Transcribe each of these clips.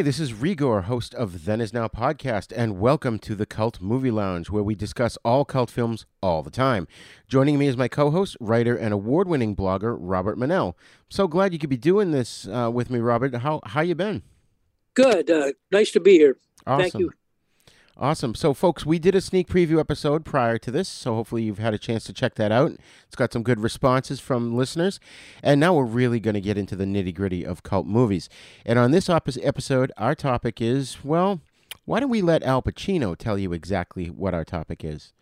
Hi, this is Re-Gor, host of Then Is Now podcast, and welcome to the Cult Movie Lounge, where we discuss all cult films all the time. Joining me is my co-host, writer, and award-winning blogger Robert Monell. So glad you could be doing this uh, with me, Robert. How how you been? Good. Uh, nice to be here. Awesome. Thank you. Awesome. So, folks, we did a sneak preview episode prior to this, so hopefully you've had a chance to check that out. It's got some good responses from listeners. And now we're really going to get into the nitty gritty of cult movies. And on this op- episode, our topic is well, why don't we let Al Pacino tell you exactly what our topic is?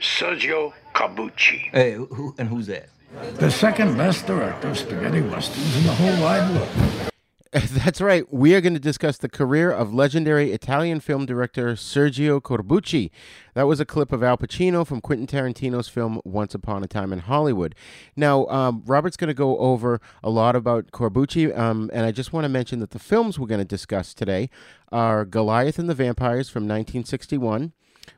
Sergio Corbucci. Hey, who, and who's that? The second best director of spaghetti westerns in the whole wide world. That's right. We are going to discuss the career of legendary Italian film director Sergio Corbucci. That was a clip of Al Pacino from Quentin Tarantino's film Once Upon a Time in Hollywood. Now, um, Robert's going to go over a lot about Corbucci, um, and I just want to mention that the films we're going to discuss today are Goliath and the Vampires from 1961,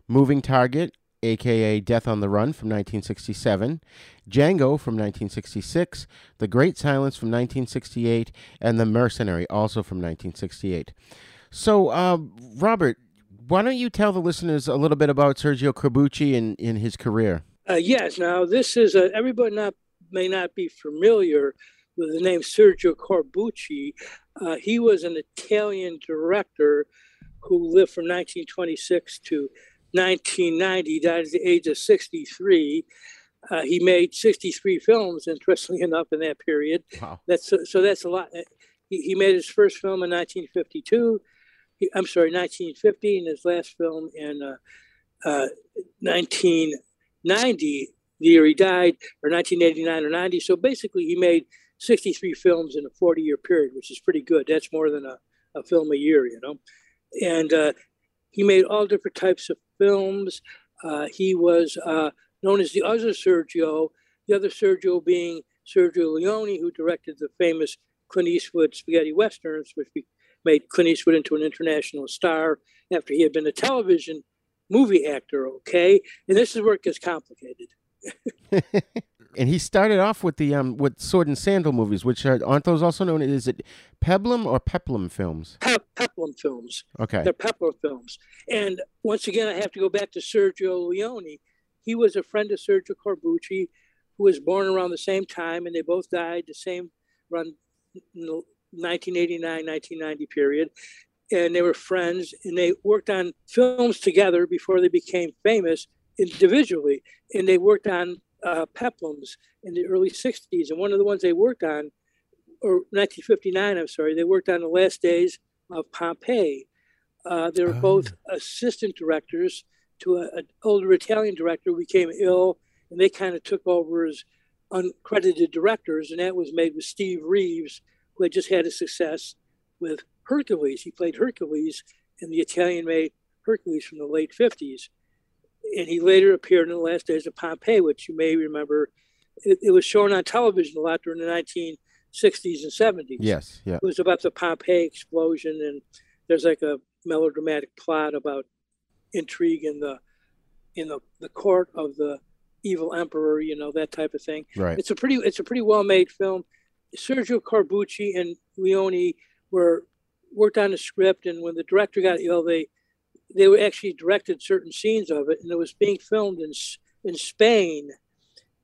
Moving Target, aka Death on the Run from 1967, Django from 1966, The Great Silence from 1968, and The Mercenary also from 1968. So, uh, Robert, why don't you tell the listeners a little bit about Sergio Corbucci and in his career? Uh, yes. Now, this is a, everybody not may not be familiar with the name Sergio Corbucci. Uh, he was an Italian director who lived from 1926 to 1990. Died at the age of 63. Uh, he made 63 films, interestingly enough, in that period. Wow. That's so. That's a lot. He, he made his first film in 1952. He, I'm sorry, 1950, and his last film in uh, uh, 1990, the year he died, or 1989 or 90. So basically, he made 63 films in a 40 year period, which is pretty good. That's more than a, a film a year, you know. And uh, he made all different types of films. Uh, he was uh, known as the other Sergio, the other Sergio being Sergio Leone, who directed the famous Clint Eastwood spaghetti westerns, which made Clint Eastwood into an international star after he had been a television movie actor. Okay, and this is where it gets complicated. and he started off with the um with sword and sandal movies, which are, aren't those also known? Is it Peplum or Peplum films? Pe- Peplum films. Okay. They're Peplum films. And once again, I have to go back to Sergio Leone. He was a friend of Sergio Corbucci, who was born around the same time, and they both died the same around 1989, 1990 period. And they were friends, and they worked on films together before they became famous individually. And they worked on uh, peplums in the early 60s. And one of the ones they worked on, or 1959, I'm sorry, they worked on the last days of Pompeii. Uh, they were Oh. both assistant directors to an older Italian director who became ill, and they kind of took over as uncredited directors. And that was made with Steve Reeves, who had just had a success with Hercules. He played Hercules in the Italian made Hercules from the late 50s. And he later appeared in the last days of Pompeii, which you may remember. It, it was shown on television a lot during the 1960s and 70s Yes. Yeah. it was about the Pompeii explosion, and there's like a melodramatic plot about intrigue in the in the, the court of the evil emperor, you know, that type of thing. Right. It's a pretty it's a pretty well made film. Sergio Corbucci and Leone were worked on the script, and when the director got ill, they they were actually directed certain scenes of it, and it was being filmed in in Spain.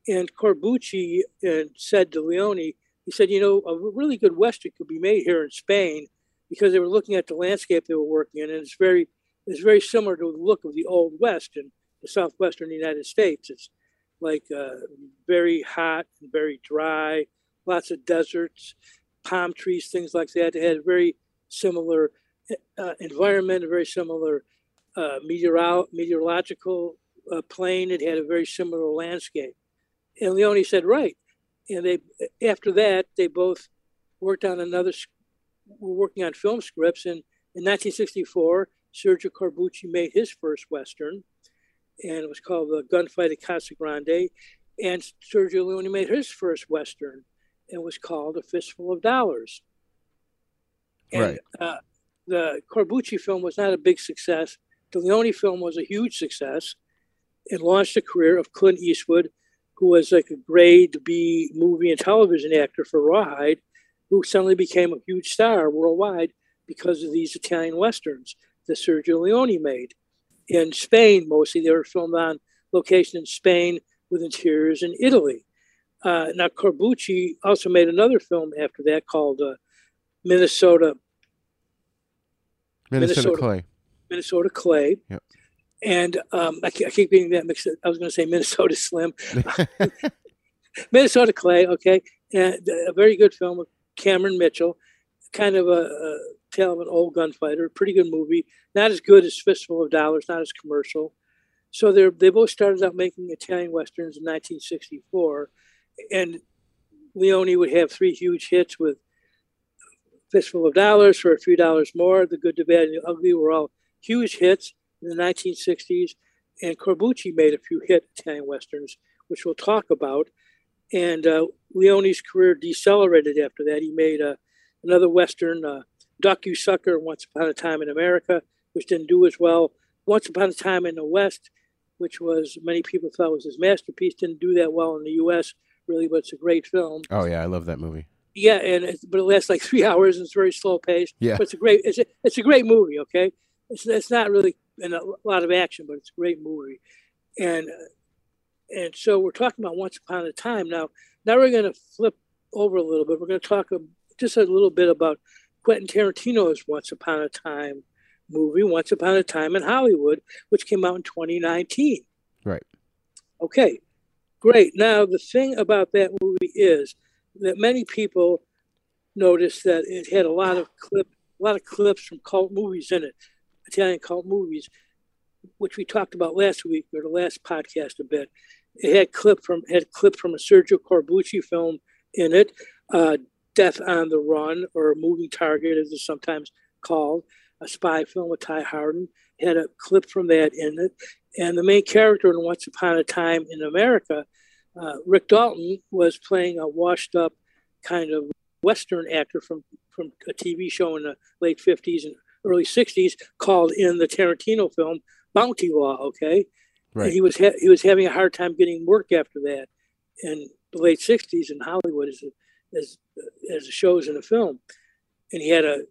And Corbucci uh, said to Leone, he said, you know, a really good western could be made here in Spain because they were looking at the landscape they were working in, and it's very it's very similar to the look of the old west in the southwestern United States. It's like uh, very hot and very dry, lots of deserts, palm trees, things like that. They had very similar uh, environment, a very similar uh, meteoro- meteorological uh, plane. It had a very similar landscape. And Leone said, right. And they, after that, they both worked on another, were working on film scripts. And in 1964, Sergio Corbucci made his first Western, and it was called The Gunfight at Casa Grande. And Sergio Leone made his first Western, and was called A Fistful of Dollars. And, right. Uh, the Corbucci film was not a big success. The Leone film was a huge success. It launched the career of Clint Eastwood, who was like a grade B movie and television actor for Rawhide, who suddenly became a huge star worldwide because of these Italian westerns that Sergio Leone made. In Spain, mostly, they were filmed on location in Spain with interiors in Italy. Uh, now, Corbucci also made another film after that called uh, Minnesota. Minnesota, Minnesota. Clay. Minnesota Clay. Yep. And um, I, I keep getting that mixed. up. I was going to say Minnesota Slim. Minnesota Clay, okay. And a very good film with Cameron Mitchell, kind of a, a tale of an old gunfighter. Pretty good movie. Not as good as Fistful of Dollars, not as commercial. So they they both started out making Italian westerns in 1964, and Leone would have three huge hits with Fistful of Dollars for a few dollars more. The Good, the Bad, and the Ugly were all huge hits in the 1960s, and Corbucci made a few hit Italian westerns, which we'll talk about. And uh, Leone's career decelerated after that. He made uh, another western, uh, Duck You Sucker, Once Upon a Time in America, which didn't do as well. Once Upon a Time in the West, which was many people thought was his masterpiece, didn't do that well in the U.S. really, but it's a great film. Oh yeah, I love that movie. Yeah, and it's, but it lasts like three hours and it's very slow paced. Yeah. but it's a great it's a, it's a great movie. Okay, it's it's not really in a lot of action, but it's a great movie, and uh, and so we're talking about Once Upon a Time now. Now we're going to flip over a little bit. We're going to talk a, just a little bit about Quentin Tarantino's Once Upon a Time movie, Once Upon a Time in Hollywood, which came out in 2019. Right. Okay, great. Now the thing about that movie is that many people noticed that it had a lot of clip, a lot of clips from cult movies in it, Italian cult movies, which we talked about last week or the last podcast a bit. It had clip from had clip from a Sergio Corbucci film in it, uh, Death on the Run or Moving Target, as it's sometimes called, a spy film with Ty Hardin. It had a clip from that in it, and the main character in Once Upon a Time in America uh, Rick Dalton was playing a washed up kind of Western actor from, from a TV show in the late 50s and early 60s called in the Tarantino film Bounty Law, okay? Right. And he was ha- he was having a hard time getting work after that in the late 60s in Hollywood as, as, as the shows in the film. And he had a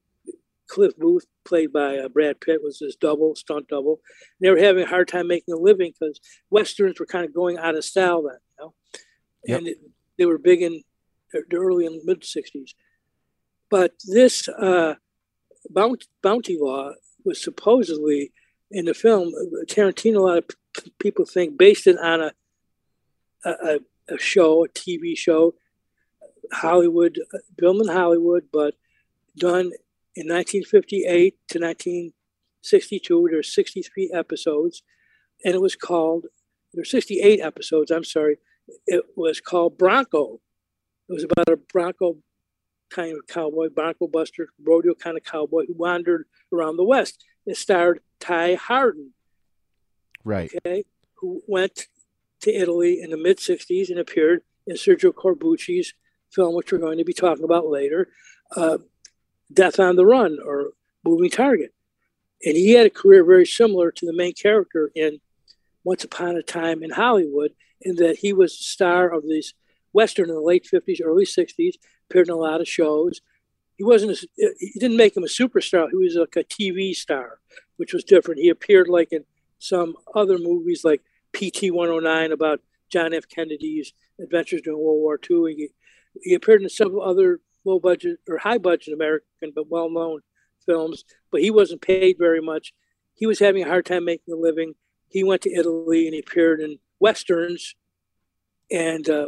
Cliff Booth, played by uh, Brad Pitt, was his double, stunt double. And they were having a hard time making a living because Westerns were kind of going out of style then, know? Yep. And it, they were big in the early and mid 60s. But this uh, bounty, bounty law was supposedly in the film, Tarantino, a lot of p- people think, based it on a, a, a show, a TV show, Hollywood, film in Hollywood, but done in 1958 to 1962. There were 63 episodes, and it was called, there were 68 episodes, I'm sorry. It was called Bronco. It was about a Bronco kind of cowboy, Bronco Buster, rodeo kind of cowboy who wandered around the West. It starred Ty Hardin, Right. okay, who went to Italy in the mid 60s and appeared in Sergio Corbucci's film, which we're going to be talking about later, uh, Death on the Run or Moving Target. And he had a career very similar to the main character in Once Upon a Time in Hollywood, in that he was the star of these Western in the late 50s, early 60s, appeared in a lot of shows. He wasn't, a, uh, he didn't make him a superstar. He was like a TV star, which was different. He appeared like in some other movies like PT 109 about John F. Kennedy's adventures during World War II. He, he appeared in several other low budget or high budget American but well known films, but he wasn't paid very much. He was having a hard time making a living. He went to Italy and he appeared in westerns. And uh,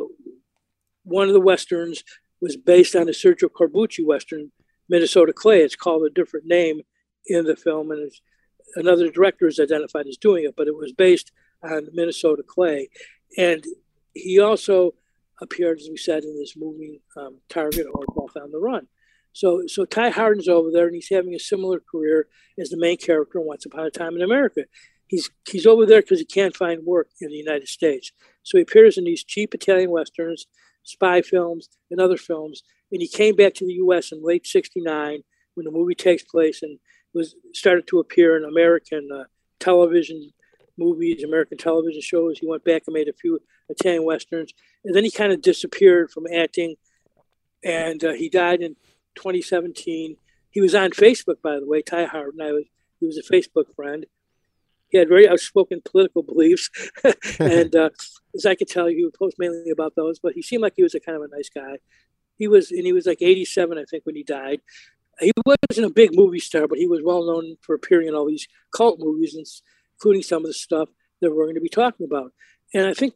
one of the westerns was based on a Sergio Corbucci western, Minnesota Clay. It's called a different name in the film, and another director is identified as doing it, but it was based on Minnesota Clay. And he also appeared, as we said, in this movie um, Target or Death on the Run. So, so Ty Hardin's over there, and he's having a similar career as the main character in Once Upon a Time in America. He's he's over there because he can't find work in the United States. So he appears in these cheap Italian westerns, spy films, and other films. And he came back to the U.S. in late '69 when the movie takes place, and was started to appear in American uh, television movies, American television shows. He went back and made a few Italian westerns, and then he kind of disappeared from acting. And uh, he died in 2017. He was on Facebook, by the way. Ty Hardin, I was he was a Facebook friend. He had very outspoken political beliefs, and uh, as I could tell, he would post mainly about those. But he seemed like he was a kind of a nice guy. He was, and he was like 87, I think, when he died. He wasn't a big movie star, but he was well known for appearing in all these cult movies, including some of the stuff that we're going to be talking about. And I think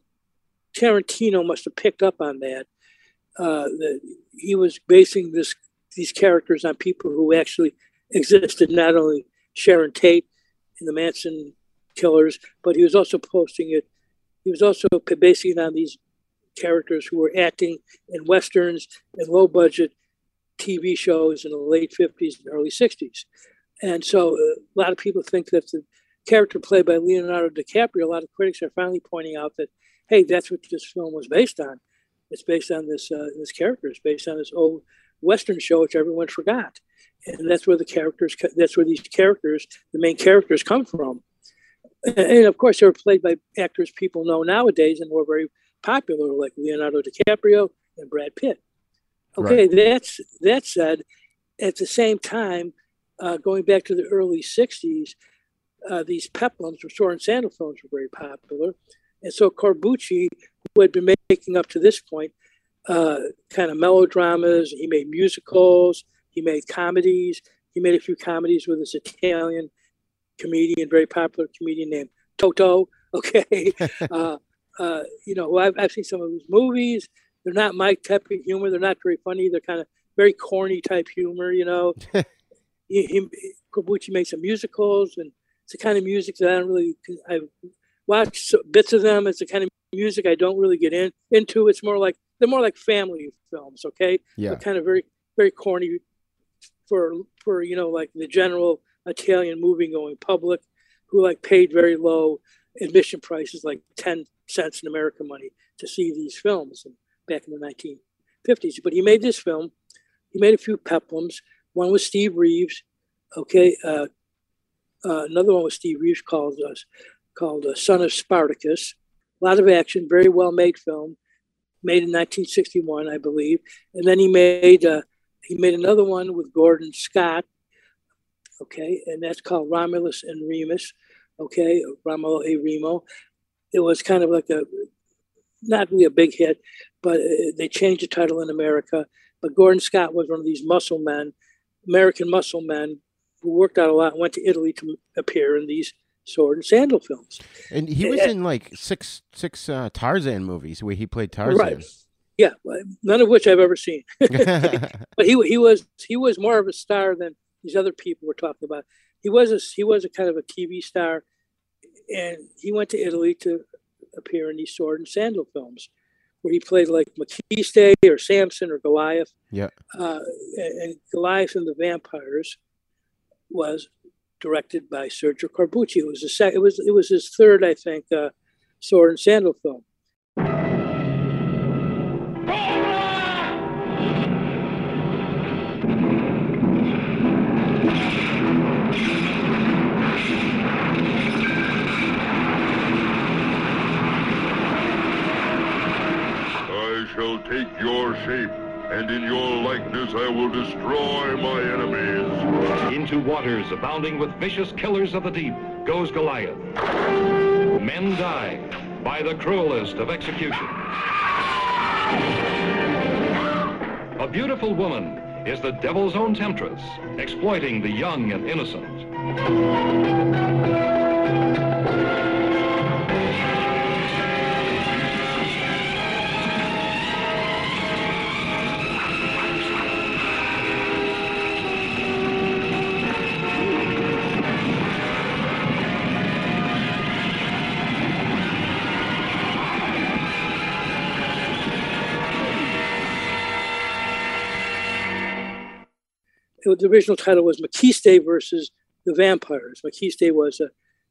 Tarantino must have picked up on that. Uh, that he was basing this these characters on people who actually existed, not only Sharon Tate in the Manson killers, but he was also posting it. He was also basing it on these characters who were acting in westerns and low budget TV shows in the late 50s and early 60s. And so uh, a lot of people think that the character played by Leonardo DiCaprio, a lot of critics are finally pointing out that, hey, that's what this film was based on. It's based on this uh, this character. It's based on this old Western show, which everyone forgot. And that's where the characters, that's where these characters, the main characters come from. And of course, they were played by actors people know nowadays and were very popular, like Leonardo DiCaprio and Brad Pitt. Okay, right. that's that said, at the same time, uh, going back to the early '60s, uh, these peplums or sword and sandal films were very popular, and so Corbucci, who had been making up to this point uh, kind of melodramas. He made musicals. He made comedies. He made a few comedies with his Italian comedian, very popular comedian named Toto. Okay, uh, uh, you know, I've, I've seen some of his movies. They're not my type of humor. They're not very funny. They're kind of very corny type humor. You know, he, he, makes some musicals, and it's the kind of music that I don't really. I watch bits of them. It's the kind of music I don't really get in into. It's more like they're more like family films, okay? Yeah. They're kind of very very corny for for you know like the general Italian movie going public who like paid very low admission prices, like ten cents in American money, to see these films back in the 1950s. But he made this film. He made a few peplums. One with Steve Reeves. Okay, uh, uh, another one with Steve Reeves called us uh, called uh, Son of Spartacus. A lot of action, very well made film made in 1961, I believe. And then he made uh, he made another one with Gordon Scott. Okay, and that's called Romulus and Remus. Okay, Romolo e Remo. It was kind of like a not really a big hit, but uh, they changed the title in America. But Gordon Scott was one of these muscle men, American muscle men, who worked out a lot, went to Italy to appear in these sword and sandal films. And he was and, in like six six uh, Tarzan movies where he played Tarzan. Right. Yeah, none of which I've ever seen. but he he was he was more of a star than these other people we're talking about. He was a he was a kind of a TV star, and he went to Italy to appear in these sword and sandal films, where he played like Maciste or Samson or Goliath. Yeah. Uh, and Goliath and the Vampires was directed by Sergio Corbucci. It was a sec- it was it was his third, I think, uh, sword and sandal film. Take your shape, and in your likeness I will destroy my enemies. Into waters abounding with vicious killers of the deep goes Goliath. Men die by the cruelest of executions. A beautiful woman is the devil's own temptress, exploiting the young and innocent. The original title was Maciste versus the Vampires. Maciste was a,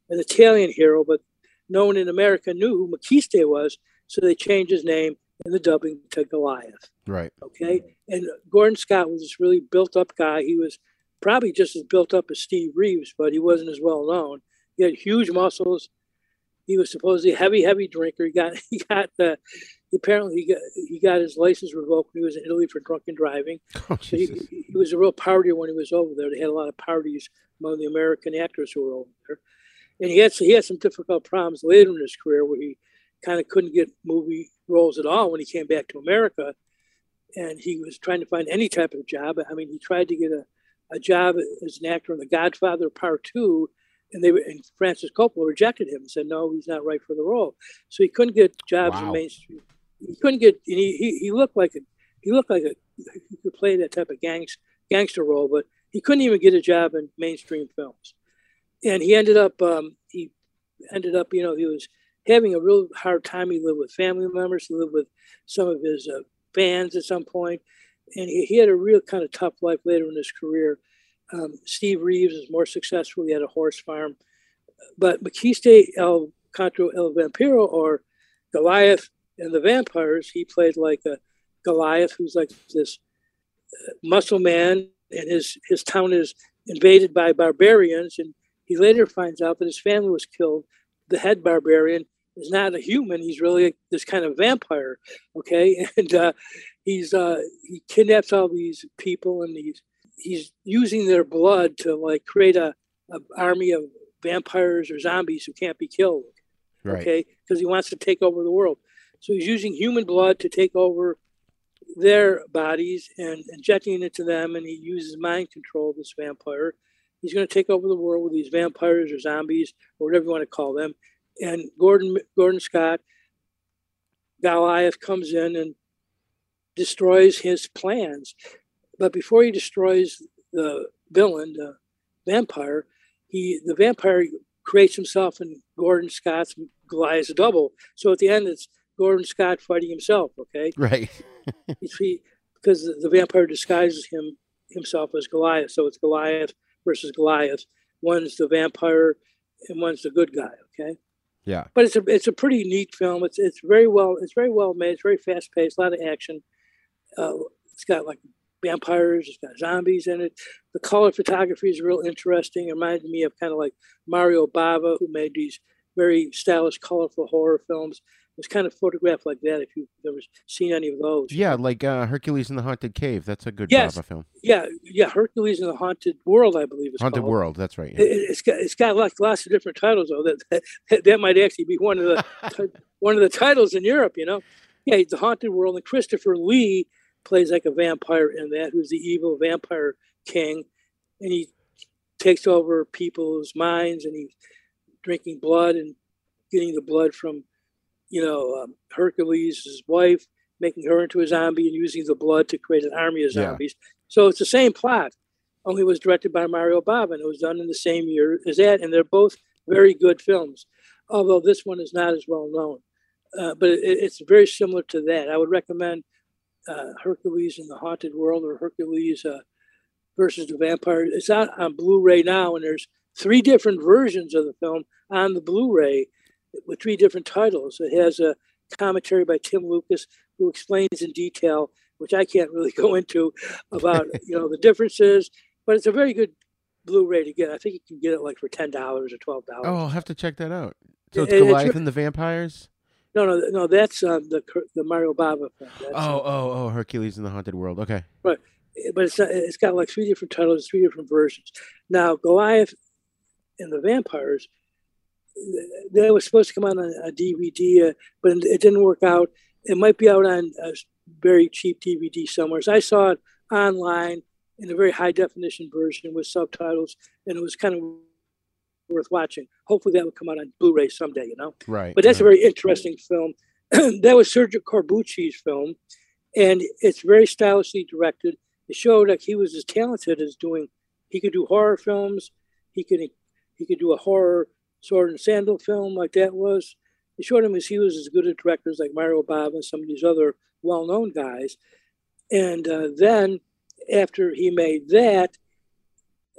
an Italian hero, but no one in America knew who Maciste was, so they changed his name in the dubbing to Goliath. Right. Okay. And Gordon Scott was this really built up guy. He was probably just as built up as Steve Reeves, but he wasn't as well known. He had huge muscles. He was supposedly a heavy, heavy drinker. He got he got the apparently he got he got his license revoked when he was in Italy for drunken driving. Oh, So he, he was a real partier when he was over there. They had a lot of parties among the American actors who were over there, and he had he had some difficult problems later in his career where he kind of couldn't get movie roles at all when he came back to America, and he was trying to find any type of job. I mean, he tried to get a, a job as an actor in The Godfather Part Two, and they were, and Francis Coppola rejected him and said no, he's not right for the role. So he couldn't get jobs in mainstream. He couldn't get. He, he he looked like a he looked like a he could play that type of gangs, gangster role, but he couldn't even get a job in mainstream films. And he ended up um, he ended up you know he was having a real hard time. He lived with family members. He lived with some of his uh, fans at some point, and he, he had a real kind of tough life later in his career. Um, Steve Reeves is more successful. He had a horse farm, but Maciste El Contra El Vampiro or Goliath and the Vampires, he played like a Goliath who's like this uh, muscle man, and his his town is invaded by barbarians, and he later finds out that his family was killed. The head barbarian is not a human; he's really this kind of vampire. Okay, and uh, he's uh, he kidnaps all these people, and he's he's using their blood to like create a, a army of vampires or zombies who can't be killed Right. okay because he wants to take over the world so he's using human blood to take over their bodies and injecting it to them and he uses mind control this vampire. He's going to take over the world with these vampires or zombies or whatever you want to call them. And gordon gordon scott goliath comes in and destroys his plans. But before he destroys the villain the vampire he the vampire creates himself in Gordon Scott's Goliath's double. So at the end, it's Gordon Scott fighting himself. Okay, Right. He, because the, vampire disguises him himself as Goliath. So it's Goliath versus Goliath. One's the vampire, and one's the good guy. Okay, Yeah. but it's a it's a pretty neat film. It's it's very well it's very well made. It's very fast paced. A lot of action. Uh, it's got like vampires. It's got zombies in it. The color photography is real interesting. It reminds me of kind of like Mario Bava, who made these very stylish, colorful horror films. It's kind of photographed like that. If you've ever seen any of those, Yeah, like uh, Hercules in the Haunted Cave. That's a good Yes. Bava film. yeah, yeah. Hercules in the Haunted World, I believe it's Haunted called. World. That's right. It, it's got it's got lots, lots of different titles though. That, that that might actually be one of the one of the titles in Europe. You know, yeah, the Haunted World, and Christopher Lee plays like a vampire in that, who's the evil vampire king, and he takes over people's minds, and he's drinking blood and getting the blood from, you know, um, Hercules, his wife, making her into a zombie and using the blood to create an army of Yeah. zombies. So it's the same plot only it was directed by Mario Bava, and it was done in the same year as that. And they're both very good films, although this one is not as well known. Uh, but it, it's very similar to that. I would recommend uh, Hercules in the Haunted World or Hercules uh, versus the Vampire. It's out on Blu-ray now, and there's three different versions of the film on the Blu-ray with three different titles. It has a commentary by Tim Lucas who explains in detail, which I can't really go into, about you know the differences. But it's a very good Blu-ray to get. I think you can get it like for ten dollars or twelve dollars. Oh, I'll have to check that out. So it's It- it's Goliath re- and the Vampires. No, no, no. That's uh, the the Mario Bava film. That's, Oh, oh, oh, Hercules in the Haunted World. Okay. but it's not, it's got like three different titles, three different versions. Now Goliath and the Vampires, that was supposed to come out on a DVD, uh, but it didn't work out. It might be out on a very cheap DVD somewhere. So I saw it online in a very high definition version with subtitles, and it was kind of worth watching. Hopefully, that will come out on Blu-ray someday. You know. Right. But that's a very interesting film. that was Sergio Corbucci's film, and it's very stylishly directed. It showed like he was as talented as doing. He could do horror films. He could he could do a horror sword and sandal film like that was. It showed him as he was as good a director as like Mario Bava and some of these other well-known guys. And uh, then after he made that,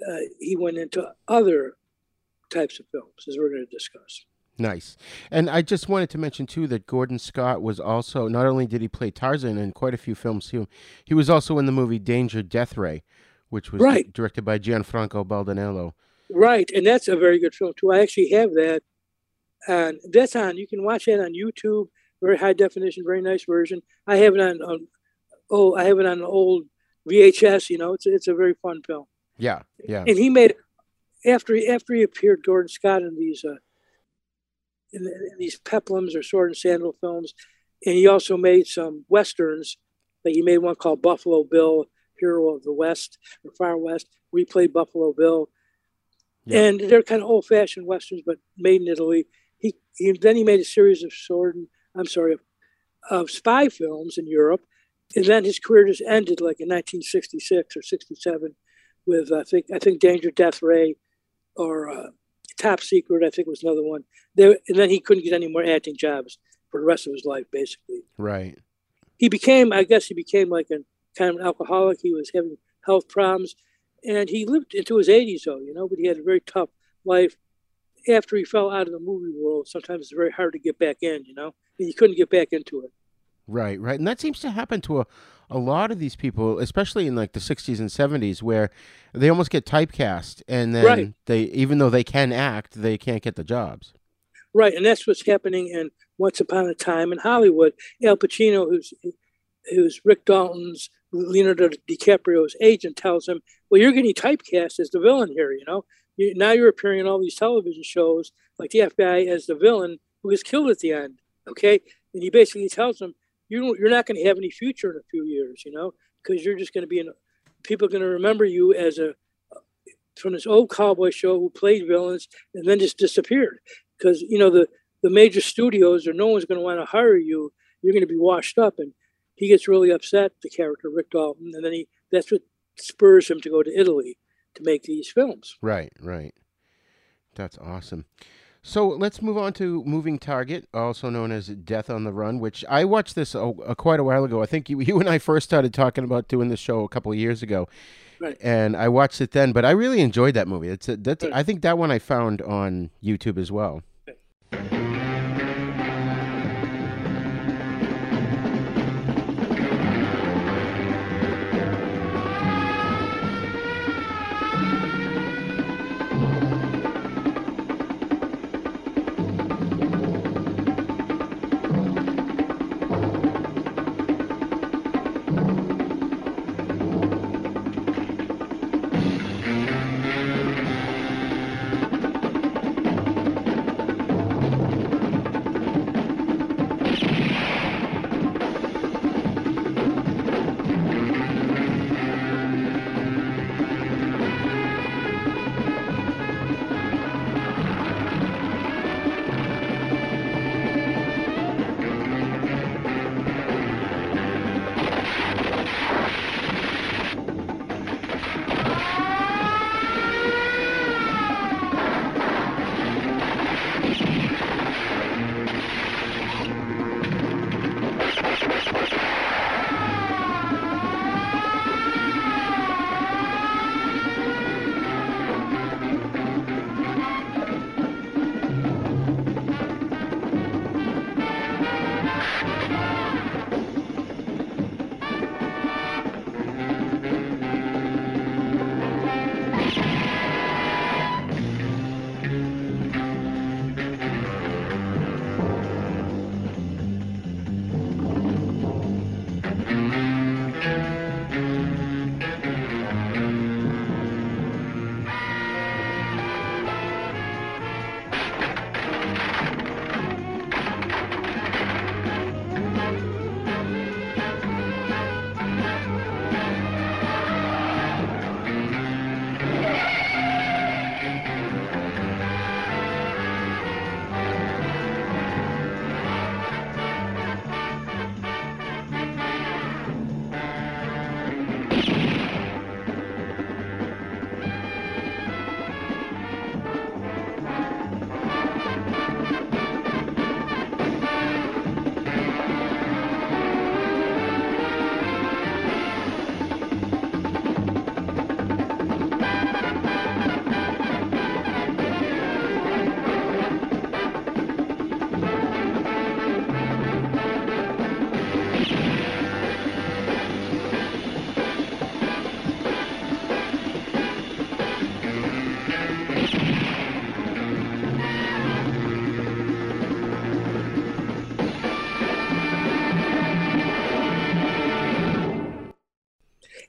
uh, he went into other types of films, as we're going to discuss. Nice. And I just wanted to mention too that Gordon Scott was also not only did he play Tarzan in quite a few films too, he was also in the movie Danger Death Ray, which was Right. directed by Gianfranco Baldanello. Right, and that's a very good film too. I actually have that, and that's on. You can watch that on YouTube, very high definition, very nice version. I have it on. on oh, I have it on an old VHS. You know, it's it's a very fun film. Yeah, yeah. And he made after he after he appeared, Gordon Scott in these uh, in, in these peplums or sword and sandal films, and he also made some westerns. Like he made one called Buffalo Bill, Hero of the West or Far West. We played Buffalo Bill, Yeah. and they're kind of old-fashioned westerns, but made in Italy. He, he then he made a series of sword and I'm sorry of, of spy films in Europe, and then his career just ended like in 1966 or 67 with I think I think Danger Death Ray or uh, Top Secret I think was another one. There and then he couldn't get any more acting jobs for the rest of his life basically. right. He became I guess he became like a kind of an alcoholic. He was having health problems, and he lived into his 80s though, you know. But he had a very tough life. After he fell out of the movie world, sometimes it's very hard to get back in, you know. And he couldn't get back into it. Right, right. And that seems to happen to a, a lot of these people, especially in like the 60s and 70s, where they almost get typecast and then Right. they, even though they can act, they can't get the jobs. Right, and that's what's happening in Once Upon a Time in Hollywood. Al Pacino, who's who's Rick Dalton's Leonardo DiCaprio's agent, tells him, "Well, you're getting typecast as the villain here. You know, you, now you're appearing in all these television shows like the FBI as the villain who is killed at the end. Okay, and he basically tells him, you you're not going to have any future in a few years. You know, because you're just going to be in. People are going to remember you as a from this old cowboy show who played villains and then just disappeared because you know the the major studios or no one's going to want to hire you you're going to be washed up and he gets really upset the character rick dalton and then he that's what spurs him to go to italy to make these films Right, right. That's awesome. So let's move on to Moving Target, also known as Death on the Run, which I watched this uh, uh, quite a while ago. I think you, you and I first started talking about doing this show a couple of years ago, Right. and I watched it then. But I really enjoyed that movie. It's a, that's Right. I think that one I found on YouTube as well.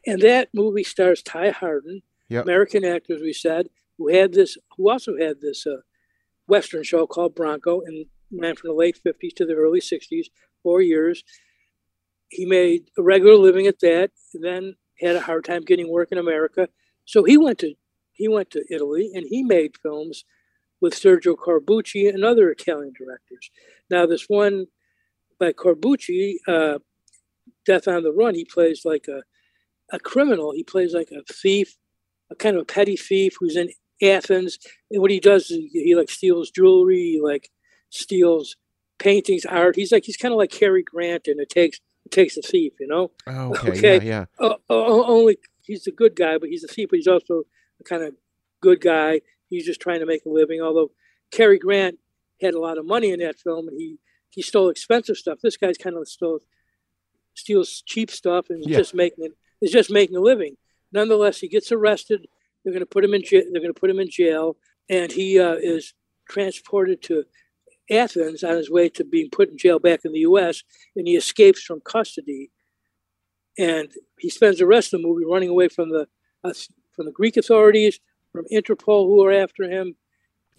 And that movie stars Ty Hardin, Yep. American actor, as we said, who had this, who also had this uh, Western show called Bronco and ran from the late 50s to the early 60s, four years. He made a regular living at that, then had a hard time getting work in America. So he went to he went to Italy and he made films with Sergio Corbucci and other Italian directors. Now, this one by Corbucci, uh, Death on the Run, he plays like a, a criminal. He plays like a thief, a kind of a petty thief who's in Athens. And what he does is he like steals jewelry, he like steals paintings, art. He's like he's kind of like Cary Grant, and it takes it takes a thief, you know. Oh, okay. Okay. Yeah, yeah. Uh, uh, only he's a good guy, but he's a thief. But he's also a kind of good guy. He's just trying to make a living. Although Cary Grant had a lot of money in that film, and he he stole expensive stuff. This guy's kind of stole steals cheap stuff and Yeah. just making it is just making a living. Nonetheless, he gets arrested. They're going to put him in jail. They're going to put him in jail, and he uh, is transported to Athens on his way to being put in jail back in the U.S. And he escapes from custody, and he spends the rest of the movie running away from the uh, from the Greek authorities, from Interpol who are after him,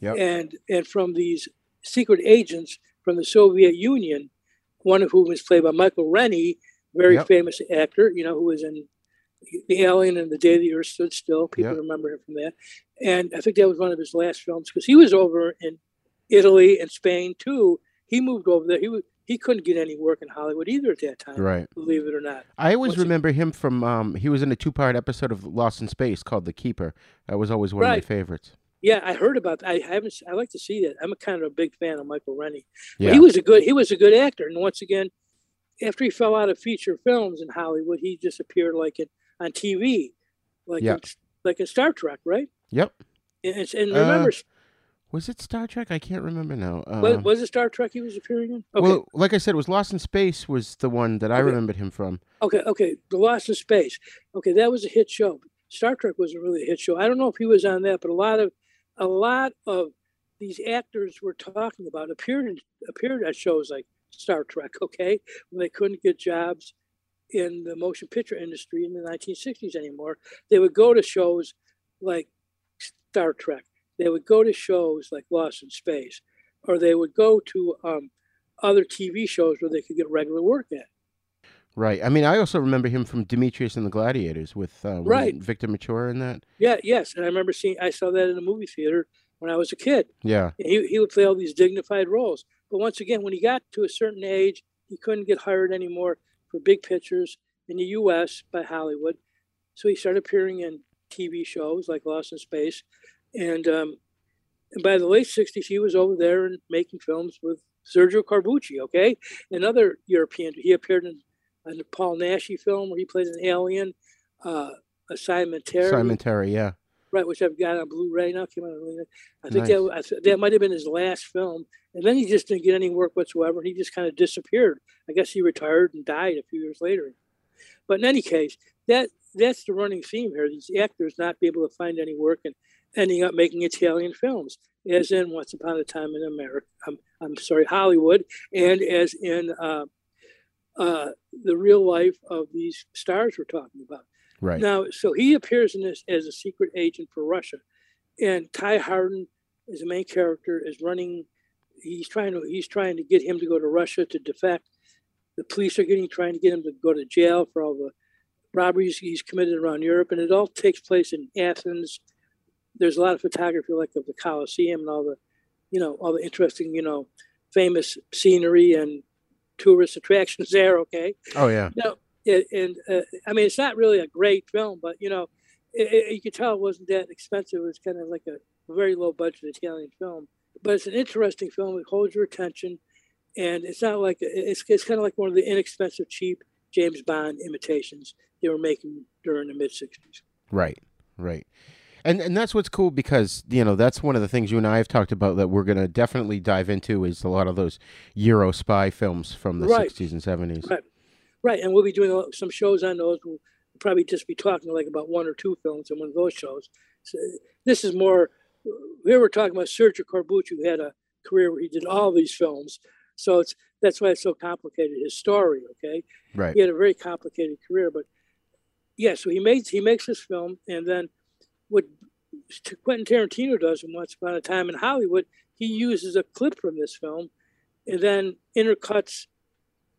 Yep. and and from these secret agents from the Soviet Union, one of whom is played by Michael Rennie, very Yep. famous actor, you know, who was in The Alien and The Day the Earth Stood Still. People Yep. remember him from that. And I think that was one of his last films because he was over in Italy and Spain too. He moved over there. He was, he couldn't get any work in Hollywood either at that time, Right. believe it or not. I always he- remember him from. Um, he was in a two-part episode of Lost in Space called The Keeper. That was always one of my favorites. Yeah, I heard about. that. I haven't. I like to see that. I'm a kind of a big fan of Michael Rennie. But Yeah. he was a good. He was a good actor. And once again, after he fell out of feature films in Hollywood, he just appeared like in on TV, like Yeah. in, like in Star Trek, right? Yep. And, it's- and Uh, remember, Was it Star Trek? I can't remember now. Uh, was, was it Star Trek he was appearing in? Okay, Well, like I said, it was Lost in Space was the one that I Okay. remembered him from. okay, okay. The Lost in Space. Okay, that was a hit show. Star Trek wasn't really a hit show. I don't know if he was on that, but a lot of a lot of these actors we're talking about appeared in, appeared at shows like Star Trek. Okay, when they couldn't get jobs in the motion picture industry in the 1960s anymore, they would go to shows like Star Trek. They would go to shows like Lost in Space, or they would go to um, other TV shows where they could get regular work at. Right. I mean, I also remember him from Demetrius and the Gladiators with uh, Right. Victor Mature in that. Yeah, yes, and I remember seeing. I saw that in a movie theater when I was a kid. Yeah. And he he would play all these dignified roles, but once again, when he got to a certain age, he couldn't get hired anymore for big pictures in the U.S. by Hollywood, so he started appearing in TV shows like Lost in Space, and um, and by the late '60s, he was over there and making films with Sergio Corbucci. Okay, another European. He appeared in a Paul Naschy film where he plays an alien. Uh, Assignment Terror. Simon Terry. Yeah. Right, which I've got on Blu-ray now. Came out on Blu-ray. I think Nice. that that might have been his last film, and then he just didn't get any work whatsoever. He just kind of disappeared. I guess he retired and died a few years later. But in any case, that that's the running theme here. These actors not be able to find any work and ending up making Italian films, as in Once Upon a Time in America. I'm, I'm sorry, Hollywood, and as in uh, uh, the real life of these stars we're talking about. Right. Now, so he appears in this as a secret agent for Russia, and Ty Hardin, is the main character, is running. He's trying to he's trying to get him to go to Russia to defect. The police are getting trying to get him to go to jail for all the robberies he's committed around Europe, and it all takes place in Athens. There's a lot of photography, like of the Colosseum and all the, you know, all the interesting, you know, famous scenery and tourist attractions there. Okay, Oh yeah. no, it, and uh, I mean, it's not really a great film, but you know, it, it, you could tell it wasn't that expensive. It was kind of like a very low budget Italian film, but it's an interesting film. It holds your attention, and it's not like it's it's kind of like one of the inexpensive, cheap James Bond imitations they were making during the mid '60s. Right, right. And and that's what's cool because you know that's one of the things you and I have talked about that we're gonna definitely dive into is a lot of those Euro spy films from the Right. sixties and seventies. Right, right, and we'll be doing some shows on those. We'll probably just be talking like about one or two films in one of those shows. So this is more. Here we're talking about Sergio Corbucci, who had a career where he did all these films. So it's that's why it's so complicated. His story, okay, Right. he had a very complicated career, but yeah, so he makes he makes this film, and then what Quentin Tarantino does in Once Upon a Time in Hollywood, he uses a clip from this film, and then intercuts,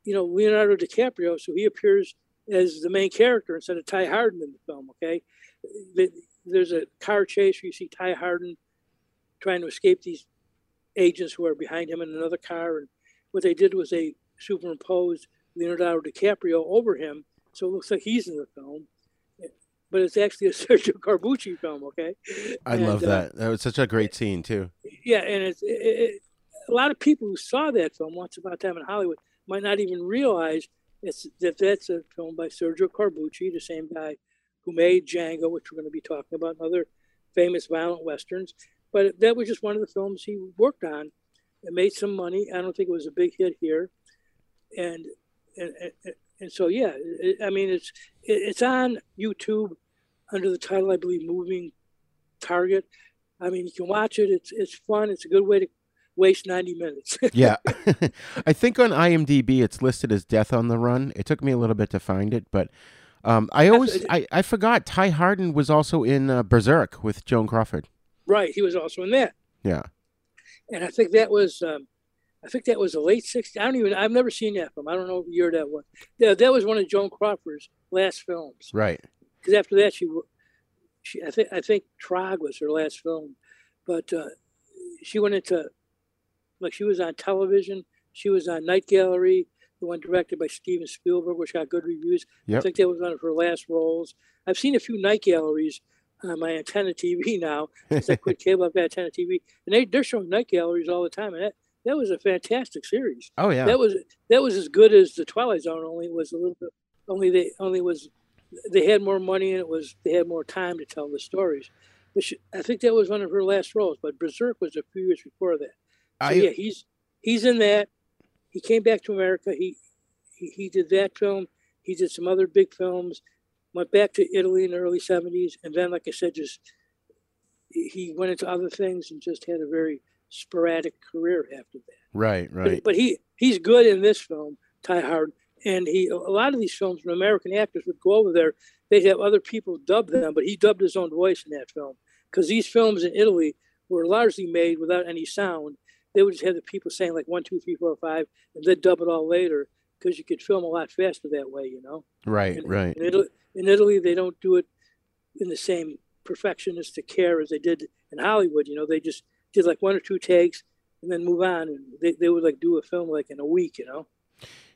you know, Leonardo DiCaprio, so he appears as the main character instead of Ty Hardin in the film. Okay, there's a car chase where you see Ty Hardin trying to escape these agents who are behind him in another car, and what they did was they superimposed Leonardo DiCaprio over him, so it looks like he's in the film. But it's actually a Sergio Corbucci film, okay? I And, love uh, that. That was such a great scene too. yeah, and it's it, it, a lot of people who saw that film Once Upon a Time in Hollywood might not even realize it's that that's a film by Sergio Corbucci, the same guy who made Django, which we're going to be talking about, and other famous violent westerns. But that was just one of the films he worked on. It made some money. I don't think it was a big hit here, and and and, so yeah, it, I mean it's it, it's on YouTube under the title I believe "Moving Target." I mean, you can watch it. It's it's fun. It's a good way to waste ninety minutes. Yeah. I think on IMDb it's listed as Death on the Run. It took me a little bit to find it, but um, I always I, I forgot Ty Hardin was also in uh, Berserk with Joan Crawford. right. He was also in that, Yeah. and I think that was um, I think that was the late '60s. I don't even. I've never seen that film. I don't know what year that was. Yeah, that was one of Joan Crawford's last films. Right. Because after that, she she I think I think Trog was her last film, but uh, she went into like she was on television. She was on Night Gallery, the one directed by Steven Spielberg, which got good reviews. I think that was one of her last roles. I've seen a few Night Galleries on my antenna TV now. Since I quit cable, I've got antenna TV, and they they're showing Night Galleries all the time, and that that was a fantastic series. Oh yeah. That was that was as good as the Twilight Zone. Only it was a little bit. Only they only was they had more money and it was they had more time to tell the stories. But she, I think that was one of her last roles. But Berserk was a few years before that. I yeah, he's he's in that. He came back to America. He, he he did that film. He did some other big films. Went back to Italy in the early '70s, and then, like I said, just he went into other things and just had a very sporadic career after that. right, But- right. But, he he's good in this film, Ty Hard, and he a lot of these films when American actors would go over there, they'd have other people dub them, but he dubbed his own voice in that film because these films in Italy were largely made without any sound. They would just have the people saying like one, two, three, four, five, and then dub it all later because you could film a lot faster that way, you know. right, In, right. in Italy, in Italy, they don't do it in the same perfectionistic care as they did in Hollywood. You know, they just did like one or two takes and then move on, and they, they would like do a film like in a week. You know.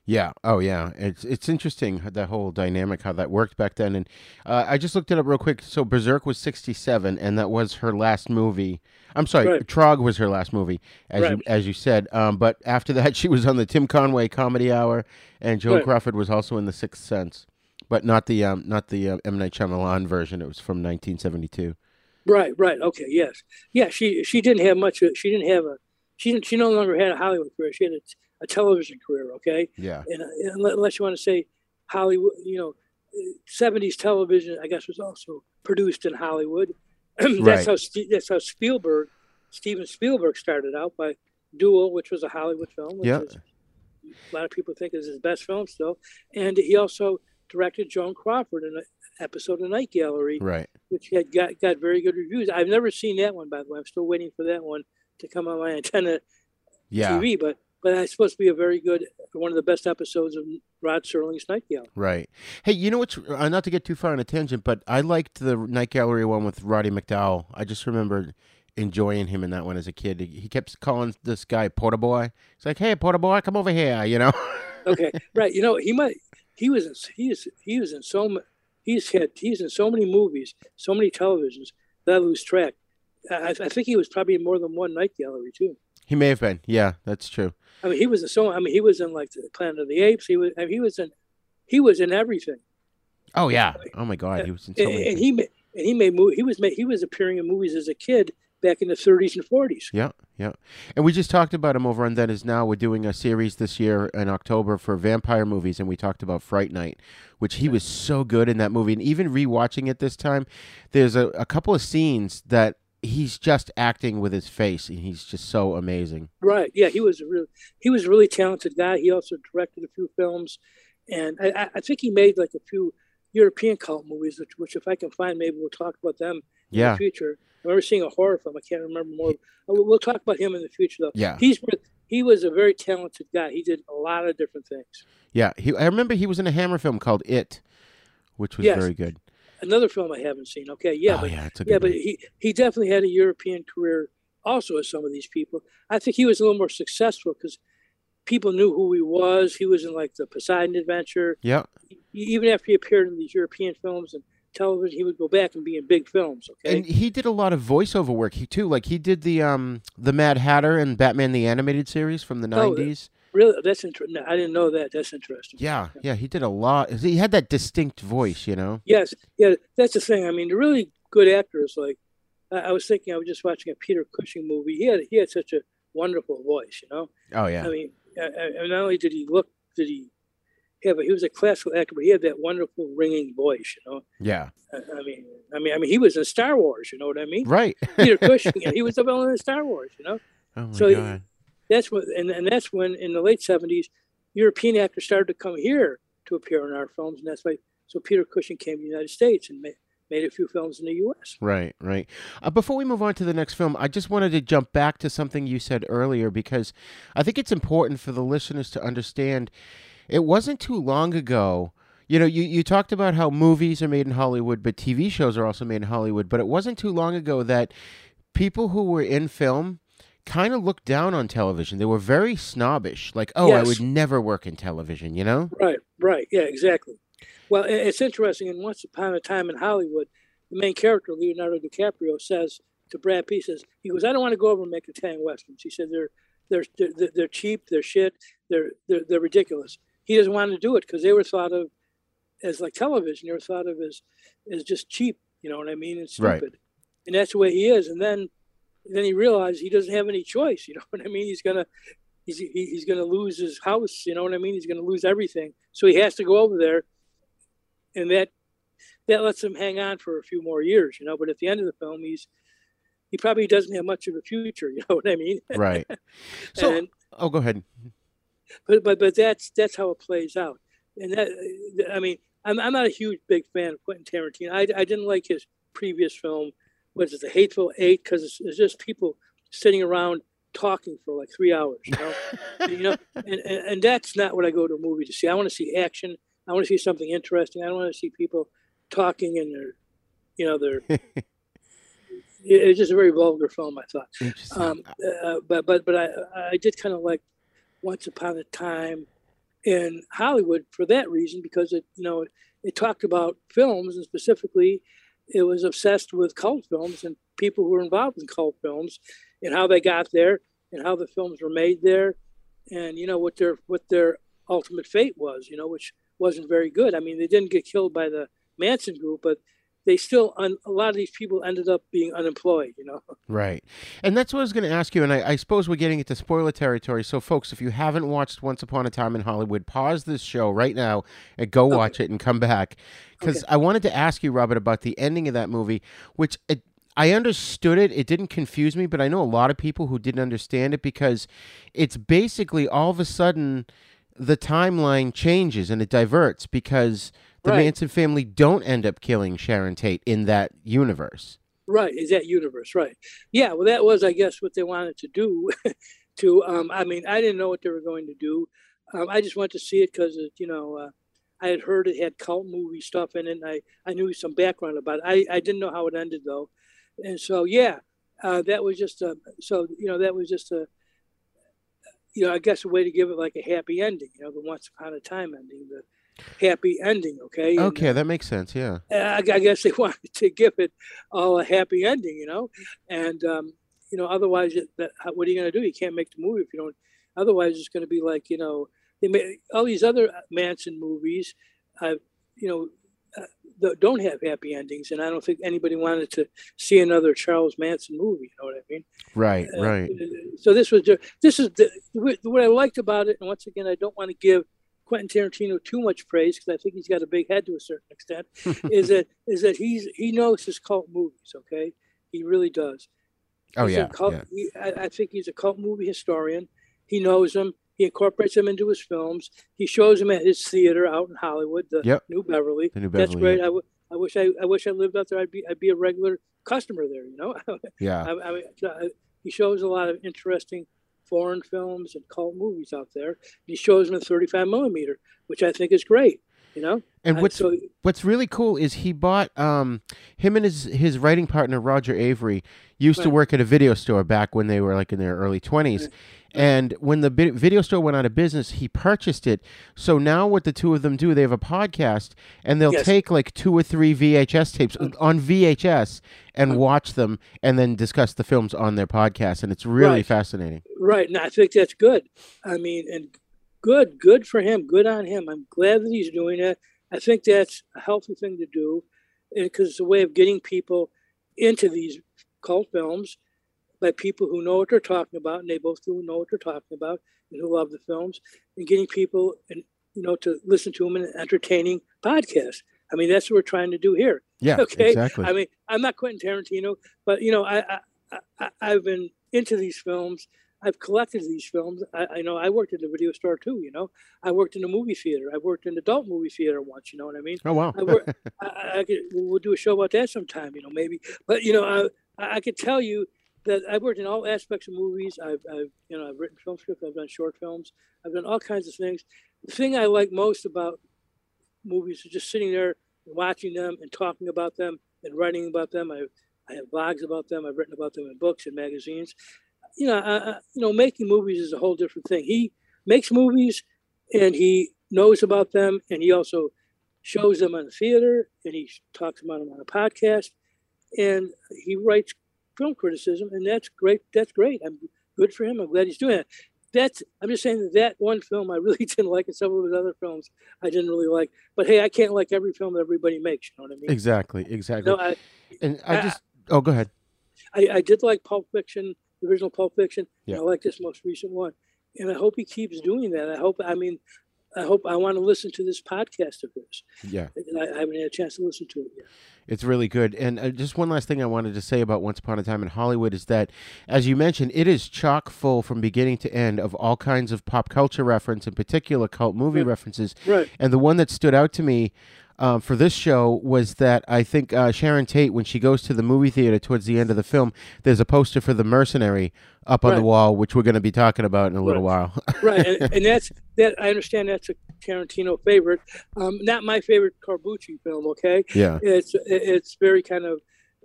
Yeah. Oh, yeah. It's it's interesting that whole dynamic how that worked back then. And uh, I just looked it up real quick. So Berserk was sixty seven, and that was her last movie. I'm sorry, Right. Trog was her last movie, as you as you said. Um, but after that, she was on the Tim Conway Comedy Hour, and Joan Right. Crawford was also in The Sixth Sense, but not the um not the uh, M Night Shyamalan version. It was from 1972. Right. Right. Okay. Yes. Yeah. She she didn't have much. She didn't have a. She didn't, she no longer had a Hollywood career. She had a, a television career. Okay. Yeah. and, uh, unle- unless you want to say Hollywood, you know, seventies television, I guess, was also produced in Hollywood. that's Right. how that's how Spielberg, Steven Spielberg, started out by Duel, which was a Hollywood film, which Yeah. is, a lot of people think is his best film still, and he also directed Joan Crawford in an episode of Night Gallery, Right. which had got got very good reviews. I've never seen that one, by the way. I'm still waiting for that one to come on my antenna Yeah. TV, but but it's supposed to be a very good, one of the best episodes of Rod Serling's Night Gallery. Right. Hey, you know what's uh, not to get too far on a tangent, but I liked the Night Gallery one with Roddy McDowall. I just remember enjoying him in that one as a kid. He, he kept calling this guy Porter Boy. He's like, "Hey, Porter Boy, come over here," you know. Okay, right. You know, he might. He was. In, he's. He was in so. He's had. He's in so many movies, so many televisions that I lose track. I, I think he was probably in more than one Night Gallery too. He may have been. Yeah, that's true. I mean, he was in so. I mean, he was in like the Planet of the Apes. He was. I mean, he was in. He was in everything. Oh yeah. Oh my God, he was in so and, many. and he and he made movie. He was. ma- He was appearing in movies as a kid back in the 30s and 40s. Yeah, yeah. And we just talked about him over on That Is Now. We're doing a series this year in October for vampire movies, and we talked about Fright Night, which he was so good in that movie. And even rewatching it this time, there's a, a couple of scenes that he's just acting with his face, and he's just so amazing. Right. Yeah, he was a real he was a really talented guy. He also directed a few films, and I, I- think he made like a few European cult movies, which, which if I can find, maybe we'll talk about them in Yeah. the future. I remember seeing a horror film. I can't remember more. Uh, we'll we'll talk about him in the future, though. Yeah. He's he was a very talented guy. He did a lot of different things. Yeah, he, I remember he was in a Hammer film called It, which was Yes. very good. Another film I haven't seen. Okay, yeah, oh, but yeah, yeah, but he he definitely had a European career also as some of these people. I think he was a little more successful because people knew who he was. He was in like the Poseidon Adventure. yeah, Even after he appeared in these European films and television, he would go back and be in big films. Okay, and he did a lot of voiceover work. He too, like he did the um the Mad Hatter and Batman the Animated Series from the Oh, nineties. Really, that's interesting. I didn't know that. That's interesting. yeah, yeah, he did a lot. He had that distinct voice, you know. Yes, yeah, that's the thing. I mean, the really good actors, like I, I was thinking, I was just watching a Peter Cushing movie. He had he had such a wonderful voice, you know. Oh yeah, I mean, uh, uh, not only did he look, did he have, a, he was a classical actor, but he had that wonderful ringing voice, you know. yeah, I, I mean, I mean, I mean, he was in Star Wars, you know what I mean? right. Peter Cushing, he was the villain in Star Wars, you know. oh my So god. That's what, and, and that's when in the late seventies, European actors started to come here to appear in our films, and that's why. So Peter Cushing came to the United States and made, made a few films in the U.S. Right, right. Uh, before we move on to the next film, I just wanted to jump back to something you said earlier because I think it's important for the listeners to understand. It wasn't too long ago. You know, you, you talked about how movies are made in Hollywood, but TV shows are also made in Hollywood. But it wasn't too long ago that people who were in film kind of looked down on television. They were very snobbish. Like, oh, I would never work in television, you know? Right, right, yeah, exactly. Well, it's interesting. And Once Upon a Time in Hollywood, the main character Leonardo DiCaprio says to Brad Pitt, says he goes, "I don't want to go over and make a Italian westerns." He said they're they're they're, they're cheap, they're shit, they're, they're they're ridiculous. He doesn't want to do it because they were thought of as like television. They were thought of as as just cheap. You know what I mean? And Right. stupid. And that's the way he is. And then then he realized he doesn't have any choice. You know what I mean? He's gonna he's he, he's gonna lose his house. You know what I mean? He's gonna lose everything. So he has to go over there, and that that lets him hang on for a few more years. You know, but at the end of the film, he's he probably doesn't have much of a future. You know what I mean? Right. So, and oh, go ahead. but but but that's that's how it plays out. And that I mean, I'm I'm not a huge big fan of Quentin Tarantino. I I didn't like his previous film, was it The Hateful Eight? Because it's, it's just people sitting around talking for like three hours. You know, you know, and, and and that's not what I go to a movie to see. I want to see action. I want to see something interesting. I don't want to see people talking and they're, you know, they're. it's just a very vulgar film, I thought. Um, uh, but but but I I did kind of like Once Upon a Time in Hollywood for that reason because it you know it talked about films and specifically it was obsessed with cult films and people who were involved in cult films and how they got there and how the films were made there and you know what their what their ultimate fate was you know which wasn't very good. I mean they didn't get killed by the Manson group but they still un, a lot of these people ended up being unemployed you know Right. And that's what I was going to ask you. And I, I suppose we're getting into spoiler territory. So, folks, if you haven't watched Once Upon a Time in Hollywood, pause this show right now and go watch it and come back. Because I wanted to ask you, Robert, about the ending of that movie, which it, I understood it. It didn't confuse me, but I know a lot of people who didn't understand it because it's basically all of a sudden the timeline changes and it diverts because the Right. Manson family don't end up killing Sharon Tate in that universe. Right, is that universe, right. Yeah, well that was I guess what they wanted to do to um I mean, I didn't know what they were going to do. Um, I just went to see it cuz you know, uh, I had heard it had cult movie stuff in it and I I knew some background about it. I I didn't know how it ended though. And so yeah, uh, that was just a so you know, that was just a you know, I guess a way to give it like a happy ending, you know, the once upon a time ending, the happy ending, okay? And, Okay, that makes sense. Yeah. I, I guess they wanted to give it all a happy ending, you know, and um, you know, otherwise, it, that, what are you going to do? You can't make the movie if you don't. Otherwise, it's going to be like you know, they made all these other Manson movies, uh, you know, uh, don't have happy endings, and I don't think anybody wanted to see another Charles Manson movie. You know what I mean? Right, Uh, right. So this was ju- this is the, what I liked about it, and once again, I don't want to give Quentin Tarantino too much praise because I think he's got a big head to a certain extent. is that is that he's he knows his cult movies. Okay, he really does. Oh He's yeah, cult, yeah. he- I, I think he's a cult movie historian. He knows them. He incorporates them into his films. He shows them at his theater out in Hollywood, the Yep. New Beverly. The New Beverly. That's great. yeah. I, w- I wish I, I wish I lived out there. I'd be I'd be a regular customer there. You know, Yeah. I, I he shows a lot of interesting foreign films and cult movies out there. He shows them in 35 millimeter, which I think is great. You know, And what's so what's really cool is he bought um him and his his writing partner Roger Avary used to work at a video store back when they were like in their early 20s. And when the video store went out of business, he purchased it. So now what the two of them do, they have a podcast and they'll Yes. take like two or three VHS tapes on VHS and watch them and then discuss the films on their podcast and it's really Right. fascinating. Right. And I think that's good. I mean, and good, good for him. Good on him. I'm glad that he's doing it. I think that's a healthy thing to do because it's a way of getting people into these cult films by people who know what they're talking about, and they both do know what they're talking about and who love the films, and getting people and you know to listen to them in an entertaining podcast. I mean, that's what we're trying to do here. Yeah, Okay. exactly. I mean, I'm not Quentin Tarantino, but you know, I, I, I- I I've been into these films. I've collected these films. I, I know I worked at the video store too. You know, I worked in the movie theater. I worked in the adult movie theater once. You know what I mean? oh wow. I work, I, I- I could, we'll do a show about that sometime. You know, maybe. But you know, I, I could tell you that I've worked in all aspects of movies. I've, I've, you know, I've written film scripts. I've done short films. I've done all kinds of things. The thing I like most about movies is just sitting there, watching them, and talking about them, and writing about them. I, I have blogs about them. I've written about them in books and magazines. You know, I, I, you know, making movies is a whole different thing. He makes movies, and he knows about them, and he also shows them on the theater, and he talks about them on a podcast, and he writes film criticism, and that's great. That's great. I'm good for him. I'm glad he's doing it. That's. I'm just saying that that one film I really didn't like, and some of his other films I didn't really like. But hey, I can't like every film that everybody makes. You know what I mean? Exactly, exactly. No, I, and I I- just Oh, go ahead. I, I did like Pulp Fiction, the original Pulp Fiction. Yeah. I like this most recent one, and I hope he keeps doing that. I hope. I mean, I hope I want to listen to this podcast of his. Yeah. I, I haven't had a chance to listen to it yet. It's really good. And uh, just one last thing I wanted to say about Once Upon a Time in Hollywood is that, as you mentioned, it is chock full from beginning to end of all kinds of pop culture reference, in particular cult movie Right. references. Right. And the one that stood out to me um, for this show was that I think uh, Sharon Tate, when she goes to the movie theater towards the end of the film, there's a poster for The Mercenary up on the wall, which we're going to be talking about in a little Right. while. right and, and that's that i understand that's a tarantino favorite um not my favorite Corbucci film okay yeah. it's it's very kind of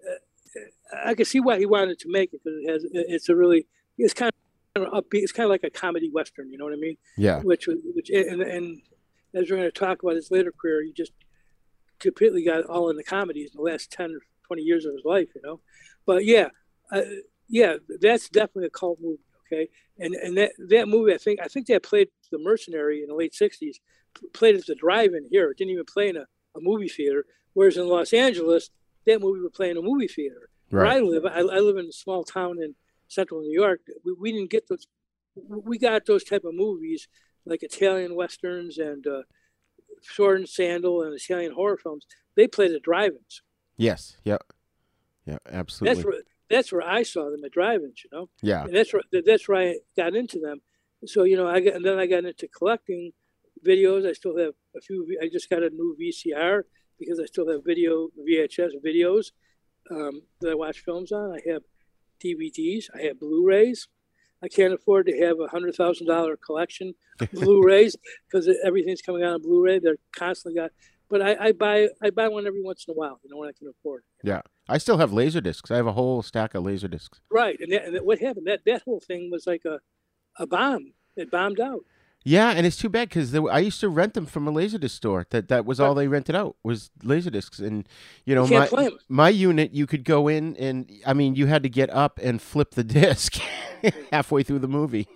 uh, i can see why he wanted to make it because it has it's a really it's kind of upbeat it's kind of like a comedy western you know what i mean Yeah. which which and, and as we're going to talk about his later career he just completely got all in the comedies in the last 10 or 20 years of his life you know? But yeah uh, yeah that's definitely a cult movie okay? And and that that movie i think i think they played the mercenary in the late 60s played at the drive-in here it didn't even play in a, a movie theater whereas in los angeles that movie would play in a movie theater. Where i live I, I live in a small town in central new york we, we didn't get those we got those type of movies like italian westerns and uh, sword and sandal and italian horror films they played at drive-ins Yes. Yep. Yeah. Absolutely. that's where that's where i saw them at drive-ins you know yeah. and that's where that's where I got into them. So you know, I got and then I got into collecting videos. I still have a few. I just got a new VCR because I still have video VHS videos um, that I watch films on. I have DVDs. I have Blu-rays. I can't afford to have a hundred thousand dollar collection of Blu-rays because everything's coming out on Blu-ray. They're constantly got. But I, I buy I buy one every once in a while. You know when I can afford. it. Yeah. I still have laser discs. I have a whole stack of laser discs. Right, and, that, and that, what happened? That that whole thing was like a a bomb. It bombed out. Yeah, and it's too bad because I used to rent them from a laserdisc store. That that was all they rented out was laserdiscs, and you know You my my unit you could go in and I mean you had to get up and flip the disc halfway through the movie.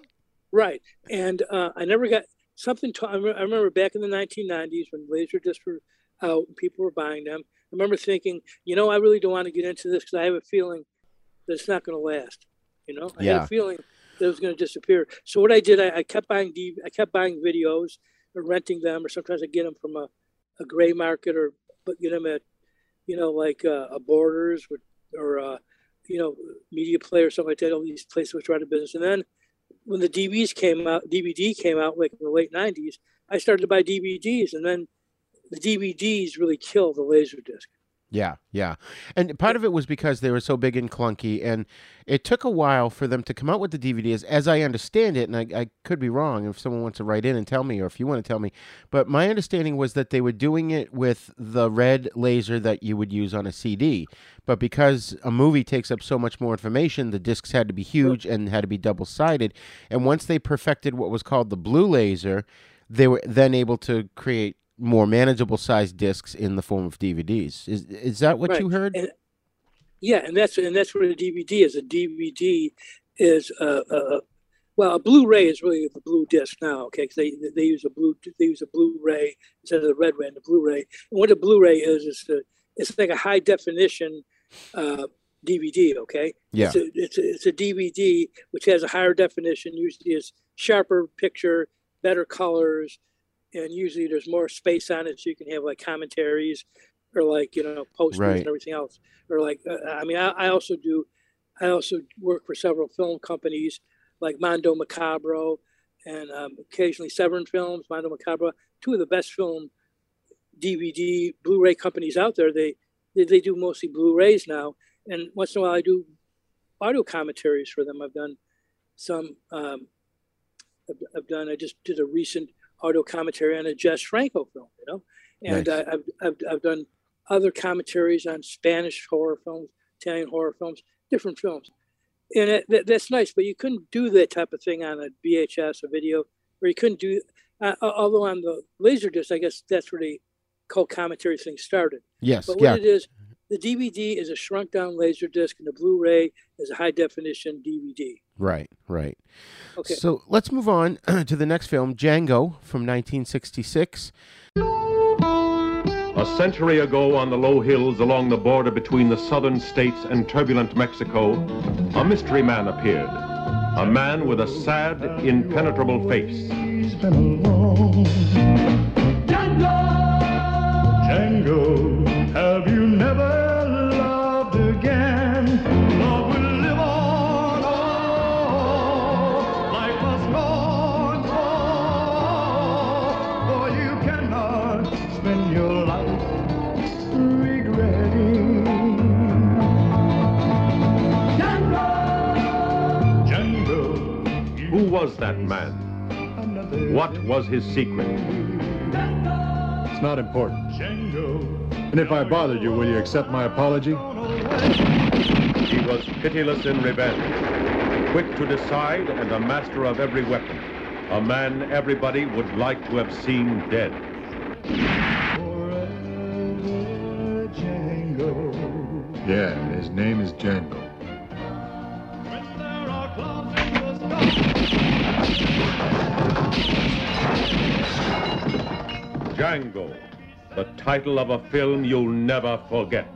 Right, and uh, I never got something. I, remember back in the 1990s when laser discs were out and people were buying them. I remember thinking, you know, I really don't want to get into this because I have a feeling that it's not going to last. You know, I had a feeling that it was going to disappear. So what I did, I, I kept buying D, I kept buying videos or renting them, or sometimes I get them from a, a gray market or but get them at, you know, like uh, a Borders or, or uh, you know, Media Play or something like that. All these places which are out of business, and then when the DVDs came out, DVD came out like in the late '90s, I started to buy DVDs, and then the DVDs really killed the Laserdisc. Yeah, yeah. And part of it was because they were so big and clunky, and it took a while for them to come out with the DVDs, as I understand it, and I, I could be wrong if someone wants to write in and tell me, or if you want to tell me. But my understanding was that they were doing it with the red laser that you would use on a CD. But because a movie takes up so much more information, the discs had to be huge and had to be double sided. And once they perfected what was called the blue laser, they were then able to create more manageable sized discs in the form of DVDs. Is is that what Right. you heard? And, yeah, and that's and that's what a DVD is. A DVD is a, a, a well, a Blu-ray is really the blue disc now. Okay, 'cause they they use a blue they use a Blu-ray instead of the red ray and the Blu-ray. And what a Blu-ray is is the it's like a high definition uh, DVD. Okay, Yeah. it's a, it's a, it's a DVD which has a higher definition. Usually, is sharper picture, better colors, and usually there's more space on it, so you can have like commentaries or like you know posters Right. and everything else. Or like uh, I mean, I, I also do. I also work for several film companies like Mondo Macabro and um, occasionally Severin Films, Mondo Macabro, two of the best film DVD Blu-ray companies out there. They they, they do mostly Blu-rays now, and once in a while I do audio commentaries for them. I've done some. Um, I've, I've done. I just did a recent audio commentary on a Jess Franco film. You know, and Nice. uh, I've, I've I've done other commentaries on Spanish horror films, Italian horror films, different films, and it, that, that's nice. But you couldn't do that type of thing on a VHS, a video, or you couldn't do. Uh, although on the Laserdisc, I guess that's where the cult commentary thing started. Yes. But yeah. what it is, the DVD is a shrunk down laser disc, and the Blu-ray is a high definition DVD. Right. Right. Okay. So let's move on to the next film, Django from 1966. A century ago, on the low hills along the border between the southern states and turbulent Mexico, a mystery man appeared. A man with a sad, impenetrable face. He's. Django, was that man? What was his secret? It's not important. Django. And if I bothered you, will you accept my apology? He was pitiless in revenge, quick to decide and a master of every weapon. A man everybody would like to have seen dead. Yeah, his name is Django. Django, the title of a film you'll never forget.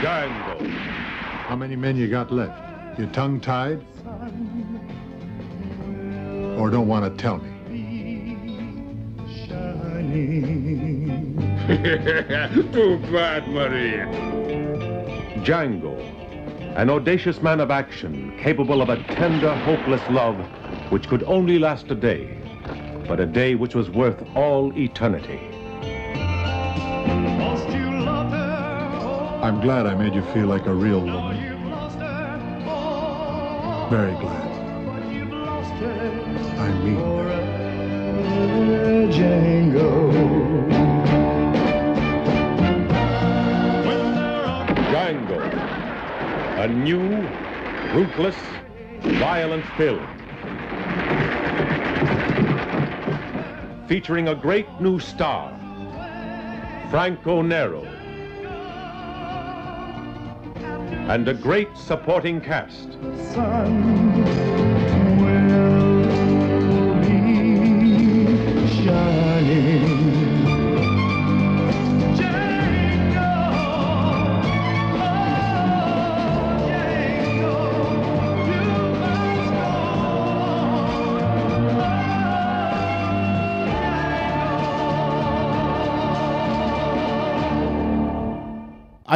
Django. How many men you got left? Your tongue tied? Or don't want to tell me? Too bad, Maria. Django, an audacious man of action, capable of a tender, hopeless love which could only last a day, but a day which was worth all eternity. Lost you loved her. I'm glad I made you feel like a real woman. you've lost her. Very glad. you've lost her. I mean that. Forever Django. A new, ruthless, violent film. Featuring a great new star, Franco Nero. And a great supporting cast. sun will be shining.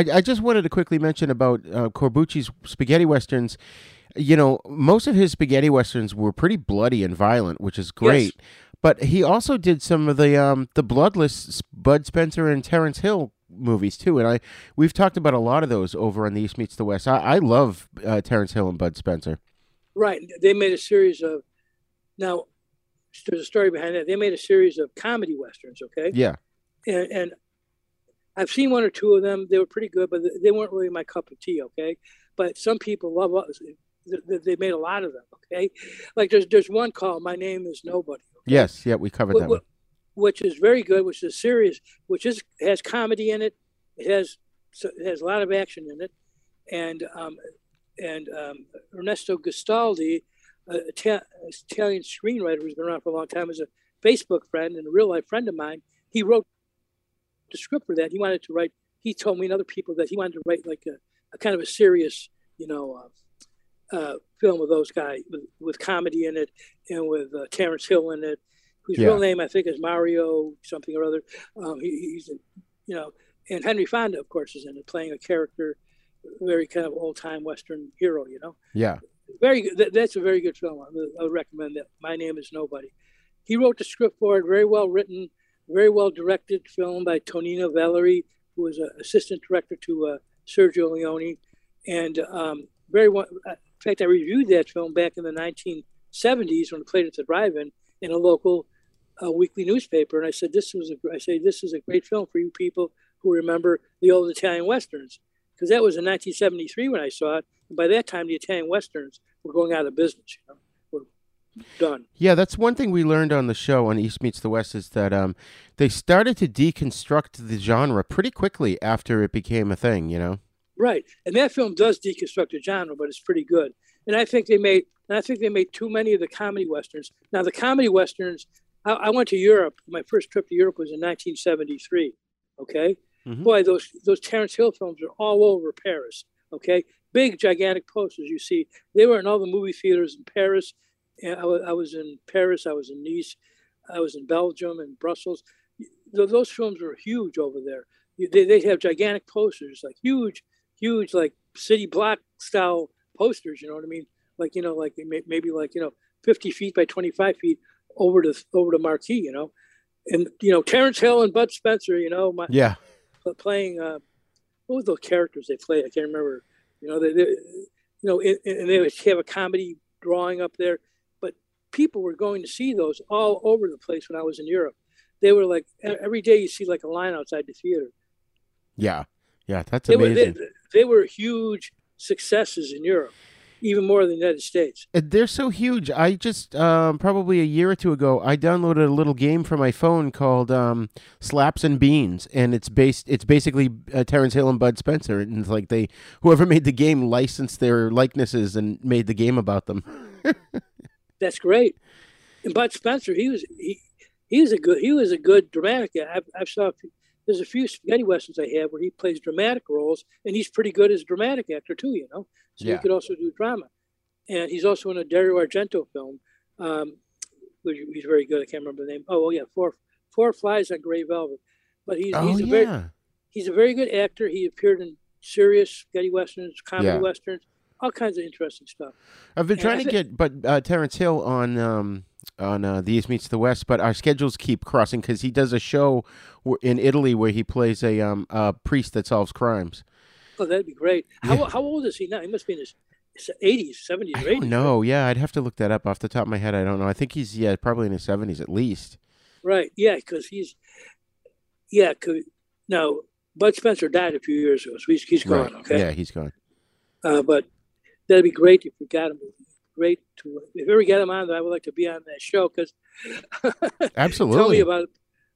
I, I just wanted to quickly mention about uh, Corbucci's spaghetti westerns. You know, most of his spaghetti westerns were pretty bloody and violent, which is great. Yes. But he also did some of the um, the bloodless Bud Spencer and Terence Hill movies too, and I we've talked about a lot of those over on the East Meets the West. I, I love uh, Terence Hill and Bud Spencer. Right. They made a series of now. There's a story behind that. They made a series of comedy westerns. Okay. Yeah. and, and I've seen one or two of them. They were pretty good, but they weren't really my cup of tea. Okay, but some people love us. They- made a lot of them. Okay, like there's there's one called "My Name Is Nobody," Yes. Yeah. We covered that wh- one. which is very good. Which is serious. Which is has comedy in it. It has it has a lot of action in it, and um, and um, Ernesto Gastaldi, a Ita- Italian screenwriter who's been around for a long time, is a Facebook friend and a real life friend of mine. He wrote the script for that. He wanted to write. He told me and other people that he wanted to write like a, a kind of a serious, you know, uh, uh, film with those guys with, with comedy in it and with uh, Terence Hill in it, whose Yeah. real name I think is Mario something or other. Um, he, he's, a, you know, and Henry Fonda, of course, is in it, playing a character, very kind of old time Western hero. You know, Yeah. very good. That, that's a very good film. I I would recommend that. My name is Nobody. He wrote the script for it. Very well written, very well directed film by Tonino Valerii, who was an assistant director to uh, Sergio Leone, and um, very well. In fact, I reviewed that film back in the 1970s when it played at the drive-in in a local uh, weekly newspaper, and I said this was a. I say this is a great film for you people who remember the old Italian westerns, because that was in 1973 when I saw it. And by that time, the Italian westerns were going out of business. You know, done. Yeah, that's one thing we learned on the show on East Meets the West is that um, they started to deconstruct the genre pretty quickly after it became a thing. You know. Right, and that film does deconstruct the genre, but it's pretty good. And I think they made, and I think they made too many of the comedy westerns. Now the comedy westerns, I, I went to Europe. My first trip to Europe was in 1973. Okay, Mhm. boy, those those Terence Hill films are all over Paris. Okay, big gigantic posters you see. They were in all the movie theaters in Paris. And I was in Paris. I was in Nice. I was in Belgium and Brussels. Those films were huge over there. They they have gigantic posters, like huge, huge, like city block style posters. You know what I mean? Like you know, like maybe like you know, 50 feet by 25 feet over the over the marquee. You know, and you know Terence Hill and Bud Spencer. You know, my, Yeah. playing uh, what were those characters they played? I can't remember. You know, they, they you know, and, and they would have a comedy drawing up there, people were going to see those all over the place when I was in Europe. They were like every day you see like a line outside the theater. Yeah. Yeah. That's They were amazing. they, they were huge successes in Europe, even more than the United States. They're so huge. I just um, probably a year or two ago, I downloaded a little game for my phone called um, Slaps and Beans, and it's based. It's basically uh, Terence Hill and Bud Spencer, and it's like they whoever made the game licensed their likenesses and made the game about them. That's great. And Bud Spencer, he was he he was a good he was a good dramatic. I've, I've saw a few, there's a few spaghetti westerns I have where he plays dramatic roles, and he's pretty good as a dramatic actor too. You know, so Yeah. he could also do drama. And he's also in a Dario Argento film, um, which he's very good. I can't remember the name. Oh, oh yeah, four four flies on gray velvet. But he's oh he's a yeah. very he's a very good actor. He appeared in serious spaghetti westerns, comedy Yeah. westerns, all kinds of interesting stuff. I've been And trying to thi- get, but uh, Terence Hill on um, on uh, the East Meets the West, but our schedules keep crossing because he does a show in Italy where he plays a um a priest that solves crimes. Oh, that'd be great. How, Yeah. how old is he now? He must be in his 80s, 70s, I 80s. don't know. Yeah, I'd have to look that up off the top of my head. I don't know. I think he's yeah probably in his seventies at least. Right. Yeah, because he's, yeah, no, Bud Spencer died a few years ago, so he's, he's gone, Right. okay? Yeah, he's gone. Uh, but that'd be great if we got him. Great to, if we ever get him on, I would like to be on that show because absolutely. tell me about,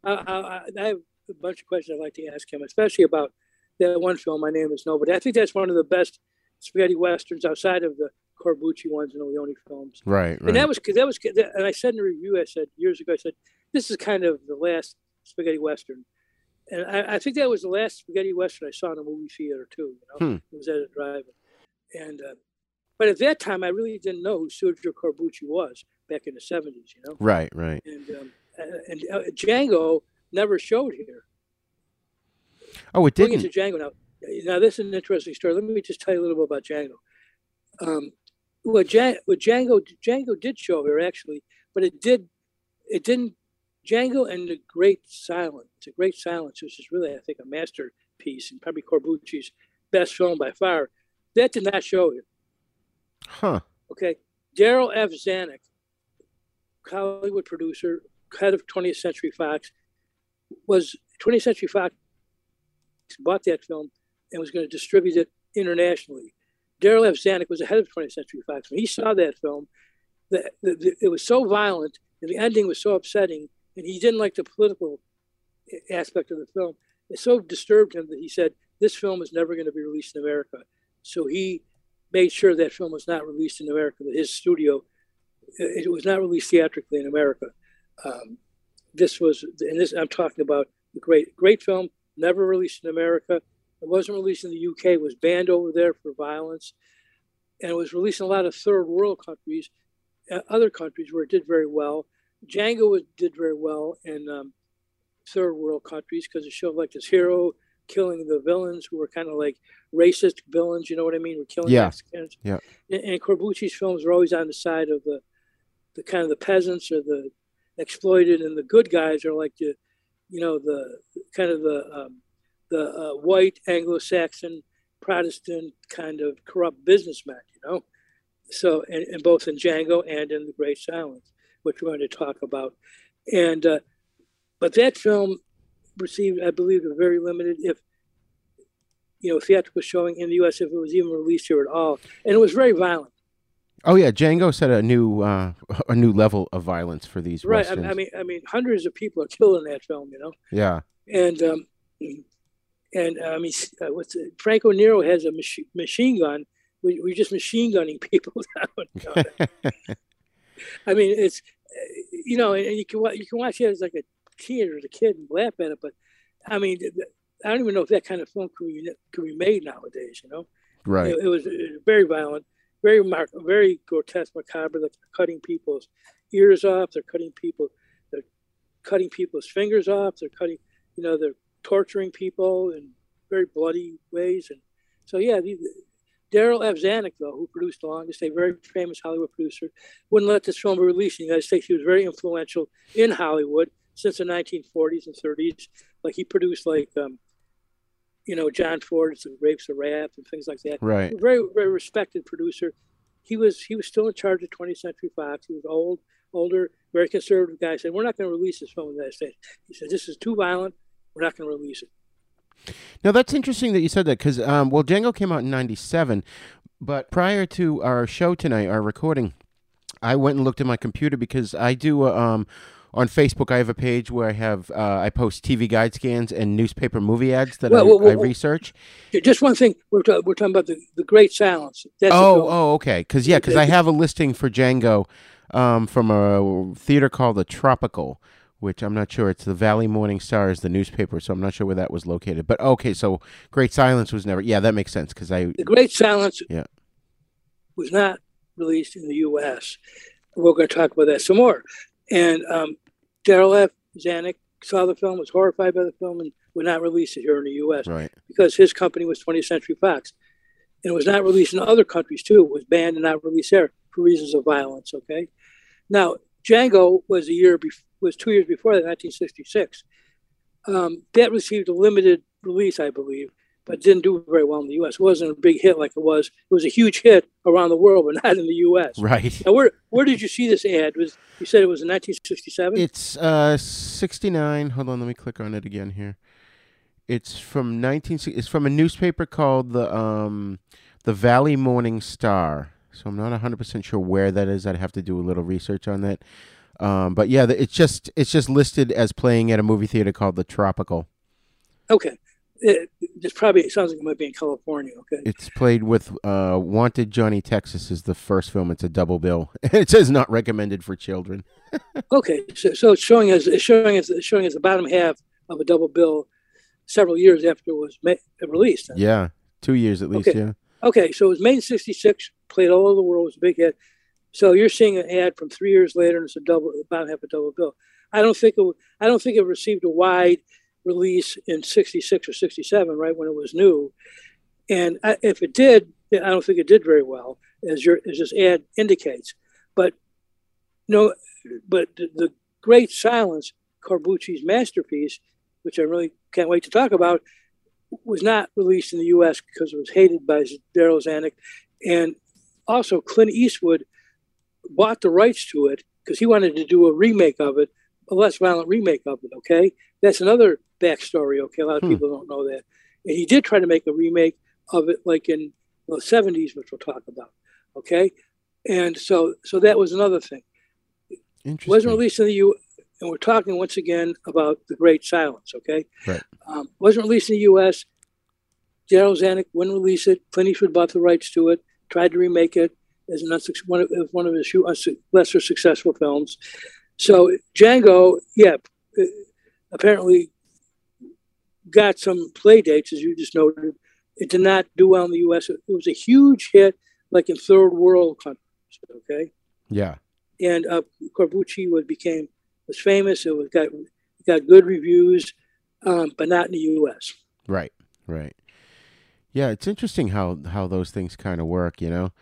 I, I, I have a bunch of questions I'd like to ask him, especially about that one film, My Name is Nobody. I think that's one of the best spaghetti westerns outside of the Corbucci ones and the Leone films. Right. Right. And that was because that was and I said in a review, I said years ago, I said this is kind of the last spaghetti western, and I, I think that was the last spaghetti western I saw in a movie theater too. You know, Hmm. it was at a drive-in, and uh, but at that time I really didn't know who Sergio Corbucci was back in the seventies. You know, right. Right. and um, and uh, Django never showed here. Oh, it didn't. into Django now, Now, this is an interesting story. Let me just tell you a little bit about Django. Um, what Django Django did show here actually, but it did it didn't Django and the Great Silence, the Great Silence, which is really I think a masterpiece and probably Corbucci's best film by far. That did not show here. Huh. Okay. Darryl F. Zanuck, Hollywood producer, head of 20th Century Fox, was 20th Century Fox bought that film and was going to distribute it internationally. Darryl F. Zanuck was the head of 20th Century Fox. When he saw that film, the, the, the, it was so violent and the ending was so upsetting, and he didn't like the political aspect of the film. It so disturbed him that he said, This film is never going to be released in America. So he made sure that film was not released in America, that his studio, it was not released theatrically in America. Um, this was, and this I'm talking about the great, great film, never released in America. It wasn't released in the UK. It was banned over there for violence, and it was released in a lot of third world countries, uh, other countries where it did very well. Django was, did very well in um, third world countries because it showed like this hero killing the villains who were kind of like racist villains. You know what I mean? We're killing Yeah. Mexicans. Yeah. And, and Corbucci's films were always on the side of the, the kind of the peasants or the exploited, and the good guys are like the, you know, the kind of the um, the uh, white Anglo-Saxon Protestant kind of corrupt businessmen. You know, so and, and both in Django and in The Great Silence, which we're going to talk about, and uh, but that film received, I believe, a very limited, if you know, theatrical showing in the U.S. if it was even released here at all, and it was very violent. Oh yeah, Django set a new uh, a new level of violence for these Right. I. I mean, I mean, hundreds of people are killed in that film. You know, yeah. and um, and I mean, uh, what's it? Franco Nero has a machi- machine gun. We, we're just machine gunning people down. I mean, it's uh, you know, and you can you can watch it as like a teenager, as a kid, and laugh at it. But I mean, I don't even know if that kind of film could be could be made nowadays. You know, Right. it, it was uh, very violent, very mar- very grotesque, macabre. They're cutting people's ears off. They're cutting people. They're cutting people's fingers off. They're cutting, you know, they're torturing people in very bloody ways. And so, yeah, the, Darryl F. Zanuck, though, who produced The Longest Day, very famous Hollywood producer, wouldn't let this film be released in the United States. He was very influential in Hollywood since the 1940s and 30s. Like he produced, like, um, you know, John Ford's The Grapes of Wrath and things like that. Right. Very, very respected producer. He was he was still in charge of 20th Century Fox. He was old, older, very conservative guy. Said, "We're not going to release this film in the United States." He said, "This is too violent. We're not going to release it." Now that's interesting that you said that because um, well, Django came out in '97, but prior to our show tonight, our recording, I went and looked at my computer because I do um, on Facebook. I have a page where I have uh, I post TV guide scans and newspaper movie ads that Well, I, well, I research. Just one thing. We're, ta- we're talking about the, the Great Silence. That's oh, oh, okay. Because yeah, because I have a listing for Django um, from a theater called the Tropical, which I'm not sure. It's the Valley Morning Star is the newspaper, so I'm not sure where that was located. But okay, so Great Silence was never. Yeah, that makes sense because I The Great Silence yeah. was not released in the U.S. We're going to talk about that some more. And um, Darryl F. Zanuck saw the film, was horrified by the film, and would not release it here in the U.S. Right. because his company was 20th Century Fox. And it was not released in other countries too. It was banned and not released there for reasons of violence. Okay. Now Django was a year bef- was two years before that, 1966. Um, that received a limited release, I believe, but didn't do very well in the U.S. It wasn't a big hit like it was. It was a huge hit around the world, but not in the U.S. Right. Now, where where did you see this ad? Was you said it was in 1967? It's uh 69. Hold on, let me click on it again here. It's from 19 it's from a newspaper called the um the Valley Morning Star. So I'm not 100% sure where that is. I'd have to do a little research on that. Um but yeah, it's just it's just listed as playing at a movie theater called the Tropical. okay. It, it's probably it sounds like it might be in California. Okay. It's played with uh Wanted Johnny Texas is the first film. It's a double bill. it says not recommended for children. Okay, so, so it's showing as it's showing as it's showing as the bottom half of a double bill, several years after it was ma- released. Yeah, 2 years at least, Okay. yeah. Okay, so it was made in '66, played all over the world, was a big hit. So you're seeing an ad from three years later, and it's a double, about half a double bill. I don't think it, I don't think it received a wide release in 66 or 67, right when it was new. And I, if it did, I don't think it did very well, as your as this ad indicates. But no, but the, the Great Silence, Corbucci's masterpiece, which I really can't wait to talk about, was not released in the U.S. because it was hated by Darryl Zanuck, and also Clint Eastwood bought the rights to it because he wanted to do a remake of it, a less violent remake of it. Okay, that's another backstory. Okay, a lot of hmm. people don't know that, and he did try to make a remake of it, like in the '70s, which we'll talk about. Okay, and so so that was another thing. Interesting. Wasn't released in the U. And we're talking once again about the Great Silence. Okay, right. Um, wasn't released in the U.S. Darryl Zanuck wouldn't release it. Clint Eastwood bought the rights to it, tried to remake it as an one of, one of his lesser successful films. So Django, yeah, uh, apparently got some play dates, as you just noted. It did not do well in the U.S. It was a huge hit, like in third world countries. Okay. Yeah. And uh, Corbucci was became was famous. It was got got good reviews, um, but not in the U.S. Right. Right. Yeah, it's interesting how how those things kind of work, you know.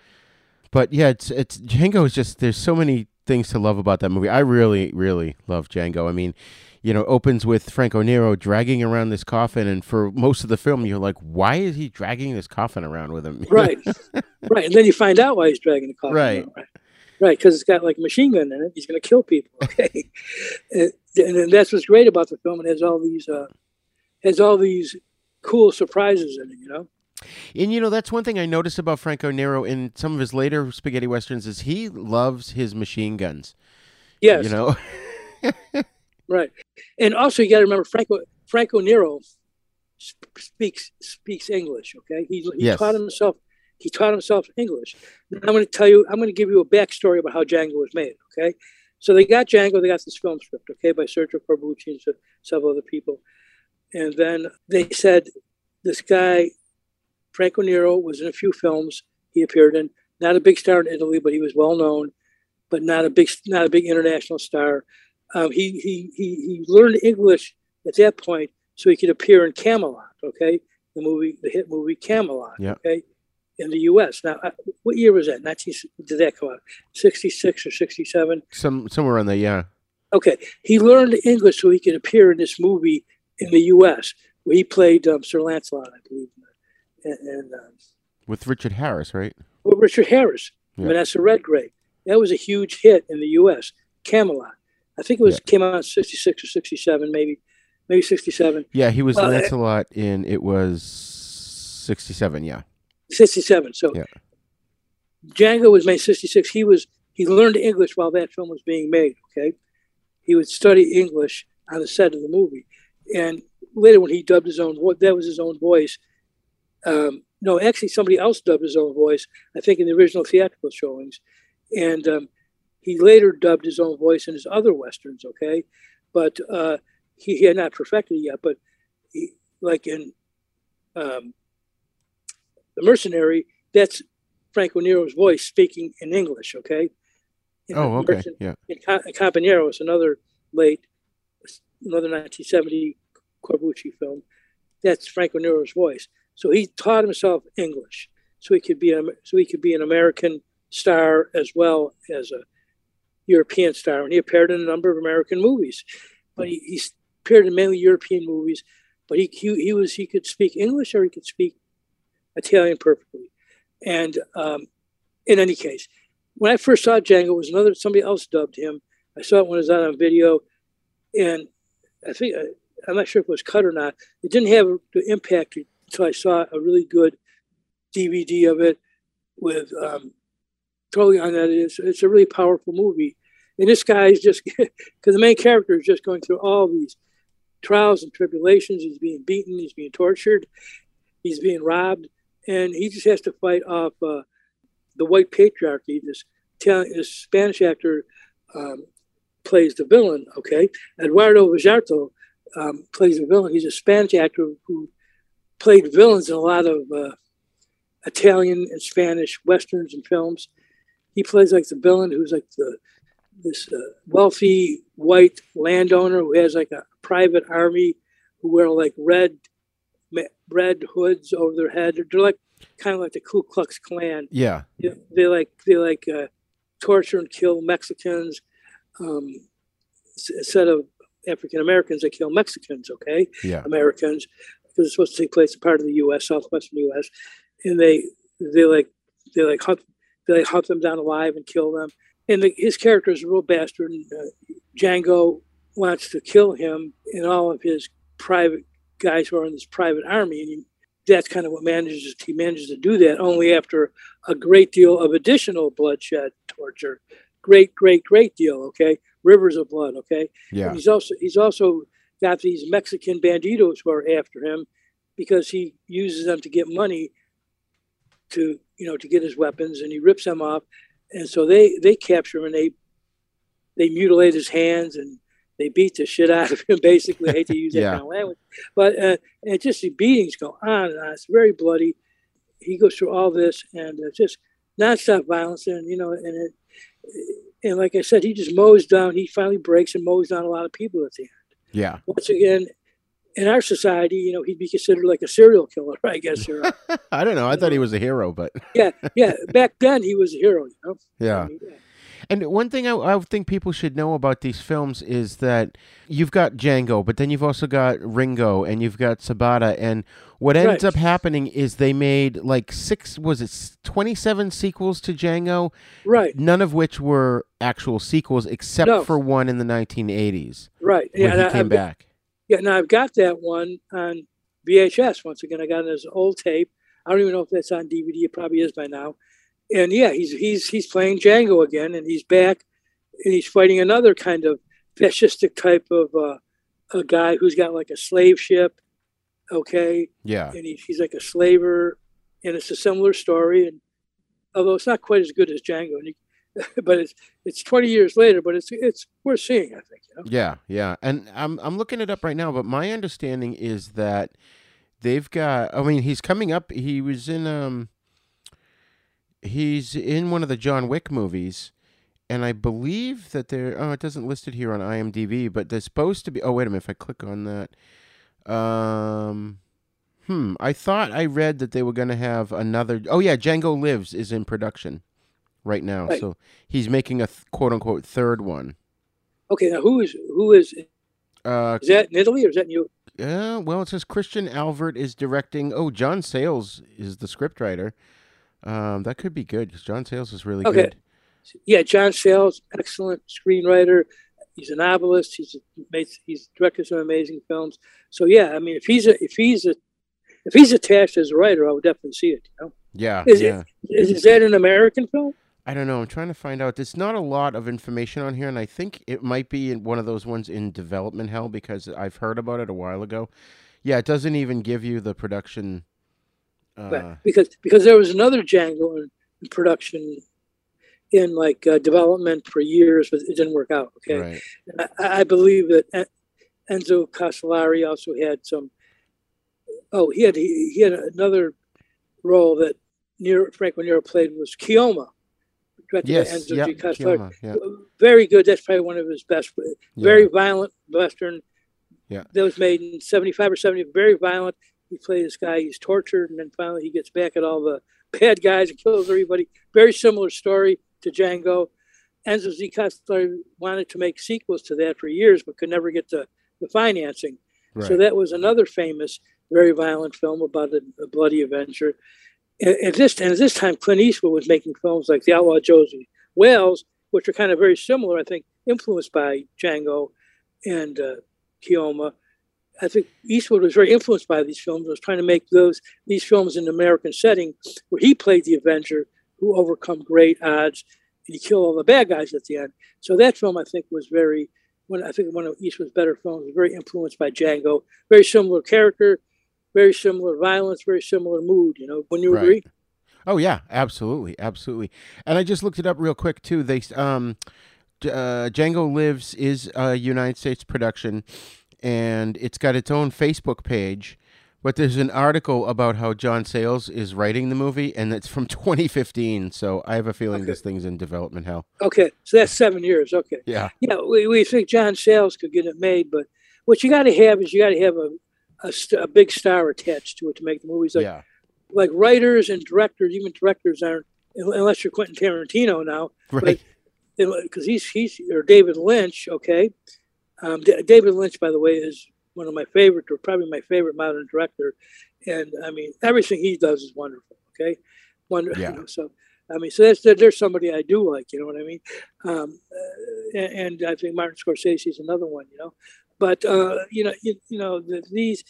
But yeah, it's it's Django is just there's so many things to love about that movie. I really really love Django. I mean, you know, opens with Franco Nero dragging around this coffin, and for most of the film, you're like, why is he dragging this coffin around with him? right, right, and then you find out why he's dragging the coffin. Right, around, right, right, because it's got like a machine gun in it. He's going to kill people. Okay, and, and, that's what's great about the film. It has all these uh, has all these cool surprises in it. You know. And you know that's one thing I noticed about Franco Nero in some of his later spaghetti westerns is he loves his machine guns. Yes. You know. right, and also you got to remember Franco Franco Nero speaks speaks English. Okay, he, he yes. taught himself he taught himself English. Now I'm going to tell you I'm going to give you a backstory about how Django was made. Okay, so they got Django, they got this film script. Okay, by Sergio Corbucci and several other people, and then they said this guy Franco Nero was in a few films he appeared in. Not a big star in Italy, but he was well known, but not a big not a big international star. Um, he, he he he learned English at that point so he could appear in Camelot. Okay, the movie, the hit movie Camelot. Yeah. Okay, in the U.S. Now, what year was that? 19, did that come out? 66 or 67? Some somewhere in there, yeah. Okay, he learned English so he could appear in this movie in the U.S. where he played um, Sir Lancelot, I believe and, and um, with Richard Harris, right? With Richard Harris, yeah. Vanessa Redgrave. That was a huge hit in the U.S. Camelot. I think it was yeah. came out '66 or '67, maybe, maybe '67. Yeah, he was Lancelot in it was '67. Yeah, '67. So yeah. Django was made '66. He was he learned English while that film was being made. Okay, he would study English on the set of the movie, and later when he dubbed his own voice, that was his own voice um, no, actually, somebody else dubbed his own voice. I think in the original theatrical showings, and um, he later dubbed his own voice in his other westerns. Okay, but uh, he, he, had not perfected it yet. But he, like in um, the Mercenary, that's Franco Nero's voice speaking in English. Okay. In oh, okay. Mercen- yeah. In, in Companeros, another late, another 1970 Corbucci film, that's Franco Nero's voice. So he taught himself English, so he could be an, so he could be an American star as well as a European star. And he appeared in a number of American movies, but he, he appeared in mainly European movies. But he, he, he was he could speak English or he could speak Italian perfectly. And um, in any case, when I first saw Django, it was another somebody else dubbed him. I saw it when it was out on video, and I think I'm not sure if it was cut or not. It didn't have the impact until I saw a really good DVD of it with um, totally on that. It's, it's a really powerful movie. And this guy is just, because the main character is just going through all these trials and tribulations. He's being beaten, he's being tortured, he's being robbed, and he just has to fight off uh, the white patriarchy. This, this Spanish actor um, plays the villain, okay? Eduardo Fajardo um, plays the villain. He's a Spanish actor who played villains in a lot of uh, Italian and Spanish westerns and films. He plays like the villain who's like the this uh, wealthy white landowner who has like a private army who wear like red red hoods over their head. They're like kind of like the Ku Klux Klan. Yeah. They, they like they like uh, torture and kill Mexicans um, instead of African Americans. They kill Mexicans. Okay, Yeah. Americans because it's supposed to take place in part of the U.S. southwestern U.S. and they they like they like hunt they hunt them down alive and kill them. And the, his character is a real bastard. And, uh, Django wants to kill him and all of his private guys who are in this private army. And he, that's kind of what manages he manages to do that only after a great deal of additional bloodshed, torture, great, great, great deal. Okay, rivers of blood. Okay, Yeah. and he's also he's also got these Mexican banditos who are after him because he uses them to get money to you know to get his weapons, and he rips them off, and so they they capture him and they they mutilate his hands and they beat the shit out of him. Basically, I hate to use that Yeah. kind of language, but uh, and just the beatings go on and on. It's very bloody. He goes through all this and uh, just nonstop violence, and you know, and it, and like I said, he just mows down. He finally breaks and mows down a lot of people at the end. Yeah. Once again, in our society, you know, he'd be considered like a serial killer, I guess. Or, I don't know. I thought he was a hero, but yeah, yeah. Back then, he was a hero. You know. yeah. And one thing I, I think people should know about these films is that you've got Django, but then you've also got Ringo and you've got Sabata. And what ends Right. up happening is they made like six, was it 27 sequels to Django? Right. None of which were actual sequels except No. for one in the 1980s. Right. When and he I- came got- back. Yeah. Now I've got that one on VHS. Once again, I got it as an old tape. I don't even know if that's on DVD. It probably is by now. And yeah, he's he's he's playing Django again, and he's back, and he's fighting another kind of fascistic type of uh, a guy who's got like a slave ship. Okay. Yeah. and he, he's like a slaver, and it's a similar story. And although it's not quite as good as Django, and he, but it's it's twenty years later, but it's it's worth seeing. I think. You know? Yeah, yeah, and I'm I'm looking it up right now, but my understanding is that they've got. I mean, he's coming up. He was in um. He's in one of the John Wick movies, and I believe that they're. Oh, it doesn't list it here on IMDb, but they're supposed to be. Oh, wait a minute. If I click on that, um, hmm. I thought I read that they were going to have another. Oh yeah, Django Lives is in production right now, Right. so he's making a th- quote unquote third one. Okay, now who is who is Uh, is that in Italy or is that in you? Yeah, well, it says Christian Alvart is directing. Oh, John Sayles is the scriptwriter. Um, that could be good because John Sayles is really Okay. good. Yeah, John Sayles, excellent screenwriter. He's a novelist. He's made he's directed some amazing films. So yeah, I mean, if he's a, if he's a, if he's attached as a writer, I would definitely see it. You know, Yeah, is yeah. it is, is that an American film? I don't know. I'm trying to find out. There's not a lot of information on here, and I think it might be in one of those ones in development hell because I've heard about it a while ago. Yeah, it doesn't even give you the production. Uh, Right. because because there was another Django in, in production in like uh, development for years, but it didn't work out. Okay, Right. I, I believe that Enzo Castellari also had some. Oh, he had he, he had another role that Nero, Franco Nero played was Keoma. Directed by Yes, Enzo yeah, G. Castellari. Keoma, yeah. Very good. That's probably one of his best. Very violent western. Yeah. That was made in '75 or '70. Very violent. He plays this guy. He's tortured, and then finally he gets back at all the bad guys and kills everybody. Very similar story to Django. Enzo G. Castellari wanted to make sequels to that for years, but could never get the, the financing. So that was another famous, very violent film about a, a bloody adventure. And at this and at this time, Clint Eastwood was making films like The Outlaw Josey Wales, which are kind of very similar, I think, influenced by Django and uh, Keoma. I think Eastwood was very influenced by these films. Was trying to make those these films in an American setting, where he played the Avenger who overcome great odds and he kill all the bad guys at the end. So that film, I think, was very one. I think one of Eastwood's better films. Very influenced by Django. Very similar character, very similar violence, very similar mood. You know, when you Right. agree. Oh yeah, absolutely, absolutely. And I just looked it up real quick too. They um, uh, Django Lives is a United States production, and it's got its own Facebook page. But there's an article about how John Sayles is writing the movie, and it's from 2015. So I have a feeling this thing's in development hell. Okay, so that's seven years. Okay. Yeah. Yeah, we, we think John Sayles could get it made, but what you got to have is you got to have a, a, st- a big star attached to it to make the movies. Like yeah. like writers and directors, even directors aren't unless you're Quentin Tarantino now, Right. because he's he's or David Lynch. Okay, um, D- David Lynch, by the way, is one of my favorite, or probably my favorite modern director. And I mean, everything he does is wonderful. Okay, wonderful. Yeah. so I mean, so that's there's somebody I do like. You know what I mean? Um, and, and I think Martin Scorsese is another one. You know, but uh, you know, you, you know, the, these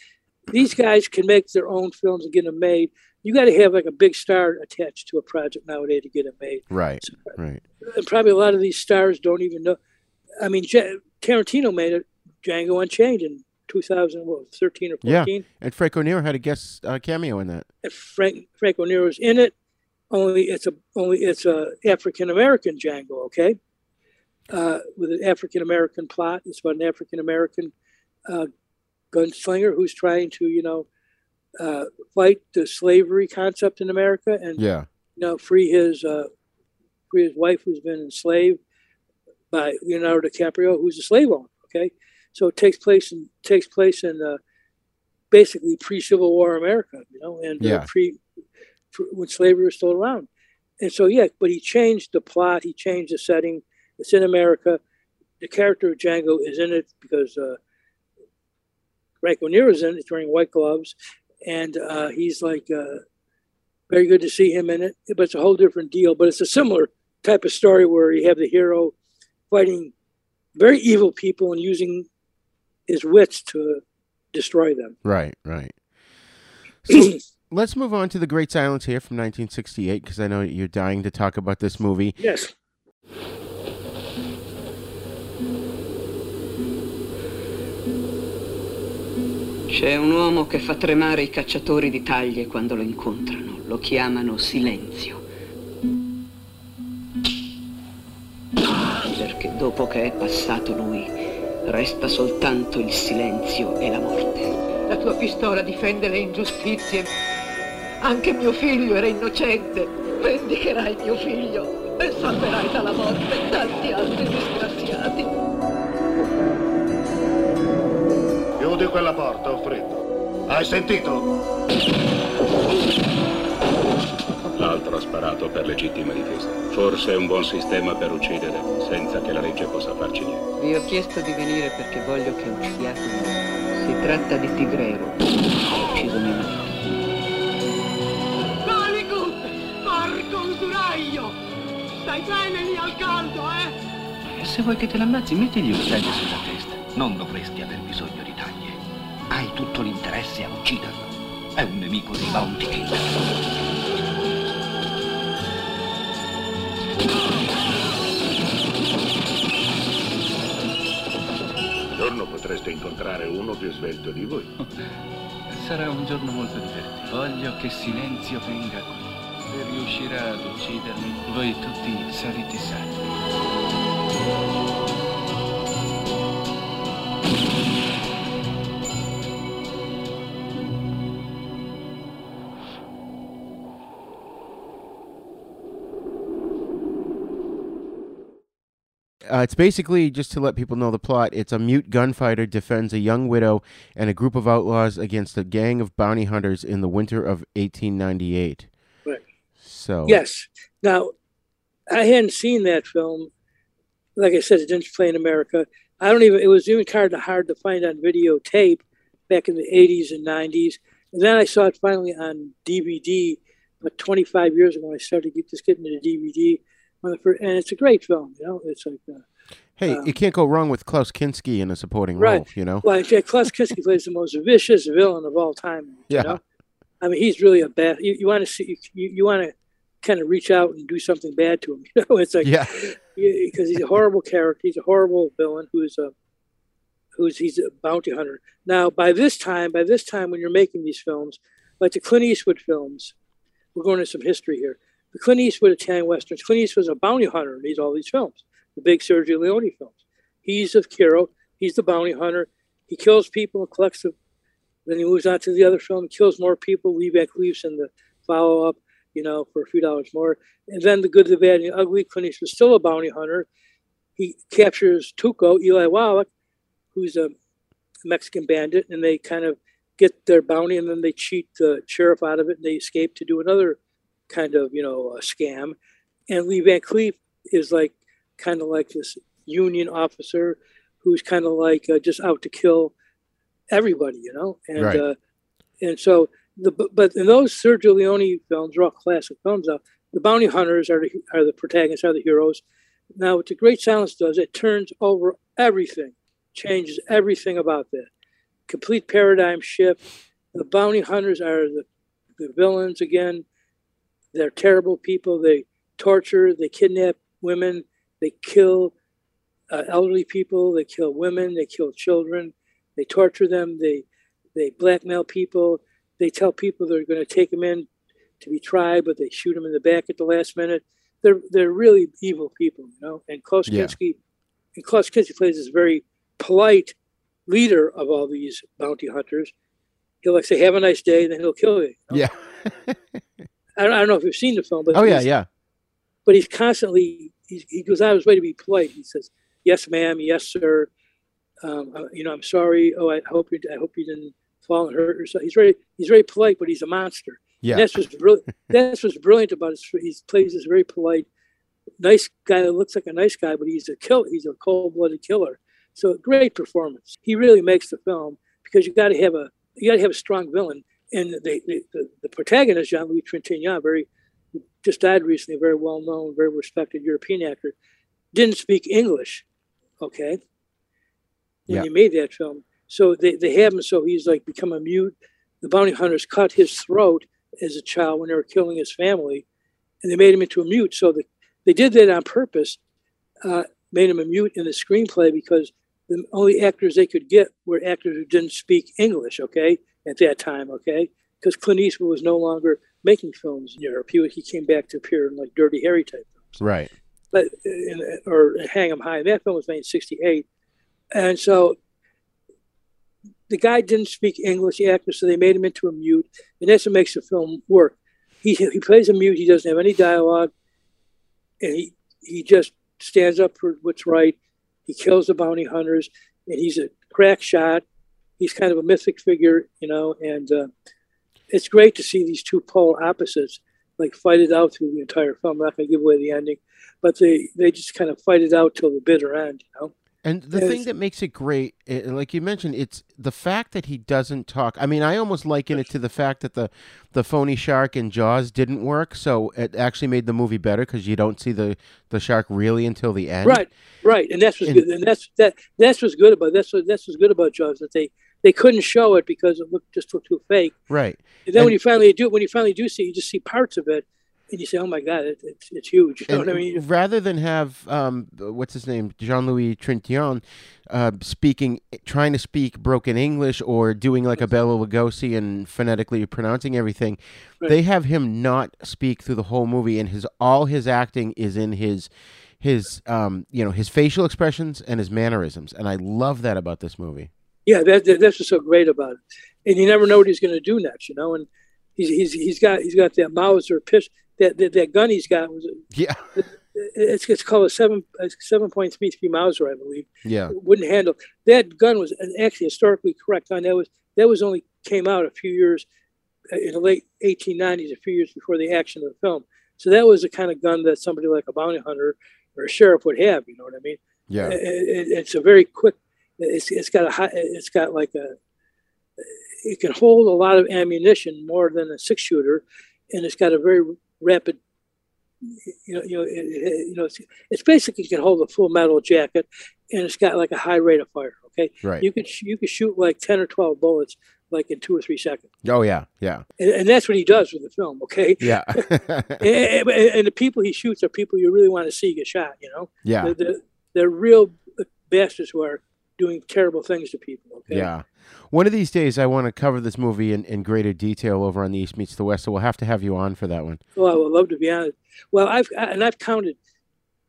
these guys can make their own films and get them made. You got to have like a big star attached to a project nowadays to get it made Right. Right. and probably a lot of these stars don't even know. I mean, Tarantino made it Django Unchained in 2013 or 14. Yeah. And Frank Nero had a guest uh, cameo in that. And Frank Franco Nero's in it. Only it's a only it's a African American Django. Okay, uh, with an African American plot. It's about an African American uh, gunslinger who's trying to you know uh, fight the slavery concept in America and Yeah. you know, free his uh, free his wife who's been enslaved by Leonardo DiCaprio, who's a slave owner. Okay, so it takes place in takes place in uh, basically pre Civil War America, you know, and Yeah. pre, pre when slavery was still around. And so yeah, but he changed the plot. He changed the setting. It's in America. The character of Django is in it because uh, Franco Nero's in it. He's wearing white gloves, and uh, he's like. Uh, very good to see him in it, but it's a whole different deal. But it's a similar type of story where you have the hero fighting very evil people and using his wits to destroy them. Right. Right. So let's move on to The Great Silence here from 1968 because I know you're dying to talk about this movie. Yes. C'è un uomo che fa tremare i cacciatori di taglie quando lo incontrano. Lo chiamano silenzio. Perché dopo che è passato lui, resta soltanto il silenzio e la morte. La tua pistola difende le ingiustizie. Anche mio figlio era innocente. Vendicherai mio figlio e salverai dalla morte tanti altri disgraziati. Chiudi quella porta, ho freddo. Hai sentito? L'altro ha sparato per legittima difesa. Forse è un buon sistema per uccidere, senza che la legge possa farci niente. Vi ho chiesto di venire perché voglio che uccidiate me. Si tratta di Tigrero. Ha ucciso mio marito. Malicut! Porco usuraio! Stai bene lì al caldo, eh? E se vuoi che te l'ammazzi, metti gli uccelli sulla testa. Non dovresti aver bisogno. Hai tutto l'interesse a ucciderlo. È un nemico dei Bounty Killer. Un giorno potreste incontrare uno più svelto di voi. Sarà un giorno molto divertente. Voglio che Silenzio venga qui. Se riuscirà ad uccidermi, voi tutti sarete salvi. It's basically just to let people know the plot. It's a mute gunfighter defends a young widow and a group of outlaws against a gang of bounty hunters in the winter of 1898. Right. So Yes. Now, I hadn't seen that film. Like I said, it didn't play in America. I don't even. It was even kind of hard to find on videotape back in the '80s and '90s. And then I saw it finally on DVD. About 25 years ago, I started to get, just getting into DVD. One the fir- And it's a great film. You know, it's like. Uh, hey, um, you can't go wrong with Klaus Kinski in a supporting Right. role. You know. Well, Klaus Kinski plays the most vicious villain of all time. Yeah. You know? I mean, he's really a bad. You, you want to see, you, you want to kind of reach out and do something bad to him. You know, it's like Yeah. because he's a horrible character. He's a horrible villain who's a who's he's a bounty hunter. Now, by this time, by this time, when you're making these films, like the Clint Eastwood films, we're going into some history here. The Clint Eastwood Italian westerns. Clint Eastwood Eastwood's a bounty hunter in these all these films. The big Sergio Leone films. He's a hero. He's the bounty hunter. He kills people and collects them. Then he moves on to the other film. Kills more people. Lee Van Cleef's in the follow up, you know, for a few dollars more. And then the good, the bad, and the ugly. Clint Eastwood's still a bounty hunter. He captures Tuco, Eli Wallach, who's a Mexican bandit, and they kind of get their bounty and then they cheat the sheriff out of it and they escape to do another kind of you know scam. And Lee Van Cleef is like kind of like this union officer who's kind of like uh, just out to kill everybody, you know. And Right. uh, and so the but in those Sergio Leone films, are all classic films. Now the bounty hunters are the are the protagonists, are the heroes. Now what the Great Silence does, it turns over everything, changes everything about that. Complete paradigm shift. The bounty hunters are the, the villains again. They're terrible people. They torture, they kidnap women, they kill uh, elderly people, they kill women, they kill children, they torture them, they they blackmail people, they tell people they're going to take them in to be tried, but they shoot them in the back at the last minute. They're they're really evil people, you know. And Klaus Yeah. Kinski, and Klaus Kinski plays this very polite leader of all these bounty hunters. He'll like say, "Have a nice day," and then he'll kill you. Yeah. I don't, I don't know if you've seen the film, but Oh yeah, yeah. But he's constantly he, he goes out of his way to be polite. He says, "Yes, ma'am. Yes, sir. Um, uh, you know, I'm sorry. Oh, I hope you I hope you didn't fall and hurt yourself." He's very he's very polite, but he's a monster. Yeah. And that's what's brilliant. that's what's brilliant about it. He plays this very polite, nice guy that looks like a nice guy, but he's a kill. He's a cold-blooded killer. So great performance. He really makes the film because you got to have a you got to have a strong villain. And the the, the, the protagonist, Jean Louis Trintignant, very just died recently, a very well known, very respected European actor, didn't speak English. Okay. When Yeah. he made that film. So they, they have him so he's like become a mute. The bounty hunters cut his throat as a child when they were killing his family, and they made him into a mute. So the, they did that on purpose, uh, made him a mute in the screenplay because the only actors they could get were actors who didn't speak English, okay, at that time, okay? Because Clint Eastwood was no longer making films in Europe. He, he came back to appear in like Dirty Harry type films. Right. but in, or Hang 'em High. That film was made in '68, and so the guy didn't speak English, the actor, so they made him into a mute, and that's what makes the film work. He he plays a mute. He doesn't have any dialogue, and he he just stands up for what's right. He kills the bounty hunters, and he's a crack shot. He's kind of a mythic figure, you know, and uh, it's great to see these two polar opposites like fight it out through the entire film. I'm not going to give away the ending, but they they just kind of fight it out till the bitter end, you know. And the thing that makes it great, eh, like you mentioned, it's the fact that he doesn't talk. I mean, I almost liken it to the fact that the the phony shark in Jaws didn't work, so it actually made the movie better because you don't see the the shark really until the end. Right, right, and that's what's And- good. And that's that that's what's good about that's what that's what's good about Jaws that they they couldn't show it because it looked just looked too fake. Right. And then And- when you finally do when you finally do see, it, you just see parts of it, and you say, "Oh my God, it, it's it's huge." You know what I mean? rather than have um, what's his name, Jean Louis Trintignant, uh, speaking, trying to speak broken English or doing like a Bela Lugosi and phonetically pronouncing everything, Right. they have him not speak through the whole movie, and his all his acting is in his his um, you know his facial expressions and his mannerisms, and I love that about this movie. Yeah, that, that that's what's so great about it. And you never know what he's going to do next, you know. And he's he's he's got he's got that Mauser pistol. That, that that gun he's got was Yeah. it's it's called a seven seven point three three Mauser, I believe. Yeah. Wouldn't handle that gun was actually historically correct gun. That was that was only came out a few years in the late 1890s, a few years before the action of the film. So that was the kind of gun that somebody like a bounty hunter or a sheriff would have. You know what I mean? Yeah. It- it- it's a very quick. It's it's got a high. It's got like a. It can hold a lot of ammunition more than a six shooter, and it's got a very rapid. You know, you know, it, it- you know, it's, it's basically can hold a full metal jacket, and it's got like a high rate of fire. Okay, Right. You can sh- you could shoot like ten or twelve bullets like in two or three seconds, Oh yeah, yeah, and, and that's what he does with the film. Okay, yeah, and, and- and the people he shoots are people you really want to see get shot. You know, Yeah. they're, they're, they're real bastards who are doing terrible things to people. Okay, yeah. One of these days, I want to cover this movie in, in greater detail over on the East Meets the West, so we'll have to have you on for that one. Well, I would love to be on it. Well, I've and I've counted,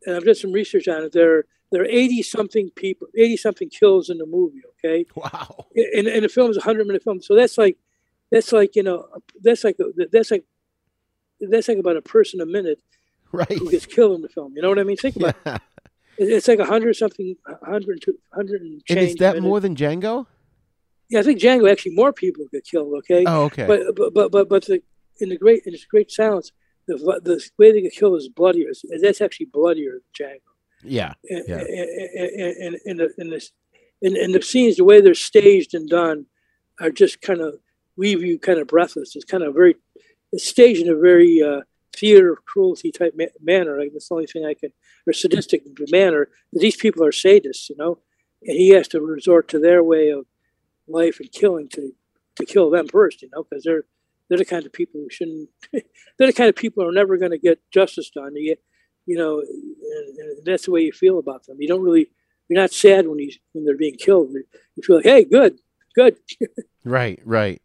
and I've done some research on it. There, there are eighty something people, eighty something kills in the movie. Okay. Wow. And, and the film is a hundred minute film, so that's like, that's like you know, that's like that's like, that's like about a person a minute, right? Who gets killed in the film? You know what I mean? Think about it. It- It's like a hundred something, hundred to hundred and And change. is that minutes. more than Django? Yeah, I think Django actually more people get killed. Okay. Oh, okay. But but but but, but the, in the great in this great silence, the the way they get killed is bloodier. That's actually bloodier than Django. Yeah. And yeah. and and the in this and, and the scenes, the way they're staged and done, are just kind of leave you kind of breathless. It's kind of very it's staged in a very uh, theater of cruelty type ma- manner. Like that's the only thing I can, or sadistic manner. These people are sadists, you know, and he has to resort to their way of life and killing to to kill them first, you know, because they're they're the kind of people who shouldn't. they're the kind of people who are never going to get justice done. You, you know, and, and that's the way you feel about them. You don't really, you're not sad when he's when they're being killed. You feel like, hey, good, good. right, right.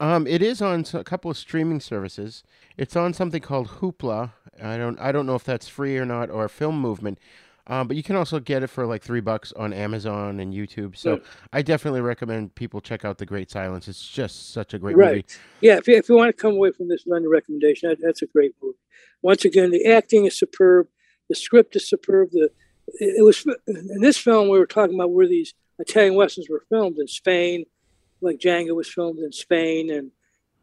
Um, it is on a couple of streaming services. It's on something called Hoopla. I don't I don't know if that's free or not or Film Movement. Um, but you can also get it for like three bucks on Amazon and YouTube. So. I definitely recommend people check out The Great Silence. It's just such a great right. movie. Yeah, if you, if you want to come away from this on recommendation, that, that's a great movie. Once again, the acting is superb. The script is superb. The it, it was in this film we were talking about where these Italian westerns were filmed in Spain, like Django was filmed in Spain, and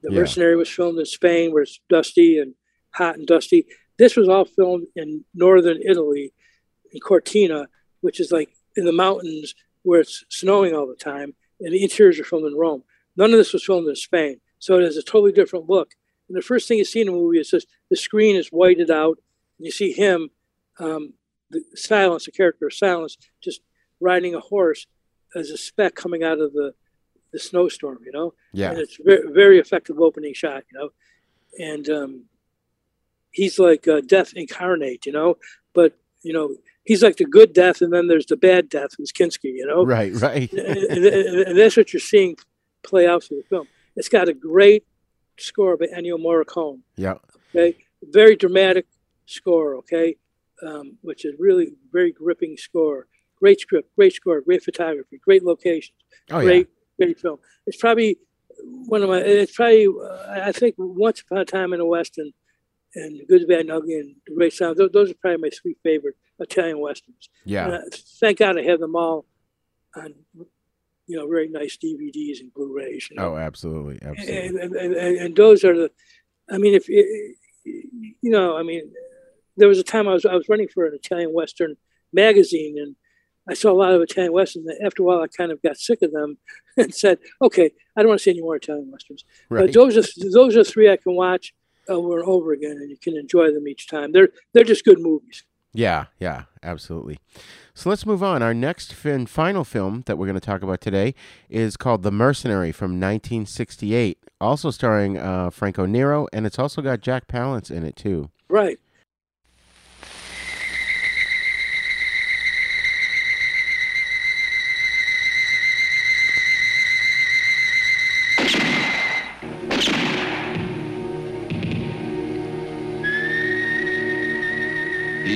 The Yeah. Mercenary was filmed in Spain, where it's dusty and hot and dusty. This was all filmed in northern Italy, in Cortina, which is like in the mountains where it's snowing all the time, and the interiors are filmed in Rome. None of this was filmed in Spain, so it has a totally different look. And the first thing you see in the movie is just the screen is whited out, and you see him, um, the silence, the character of silence, just riding a horse as a speck coming out of the the snowstorm, you know. Yeah. And it's very very effective opening shot, you know. And um, he's like uh, death incarnate, you know. But you know, he's like the good death, and then there's the bad death, who's Kinski, you know. Right, right. and, and, that's what you're seeing play out through the film. It's got a great score by Ennio Morricone. yeah. Okay, very dramatic score. Okay, um, which is really very gripping score. Great script, great score, great photography, great locations, Oh, yeah. great, great film. It's probably one of my. It's probably uh, I think Once Upon a Time in the West and and Good, Bad, and Ugly and The Great Sound. Those, those are probably my three favorite Italian westerns. Yeah. And, uh, thank God I have them all on you know very nice DVDs and Blu-rays. You know? Oh, absolutely, absolutely. and, and, and, and those are the i mean if you you know i mean there was a time i was i was running for an italian western magazine and i saw a lot of italian westerns and after a while i kind of got sick of them and said okay i don't want to see any more italian westerns Right. but those are those are three i can watch over and over again and you can enjoy them each time they're they're just good movies Yeah, yeah, absolutely. So let's move on. Our next fin- final film that we're going to talk about today is called The Mercenary from 1968, also starring uh, Franco Nero, and it's also got Jack Palance in it too. right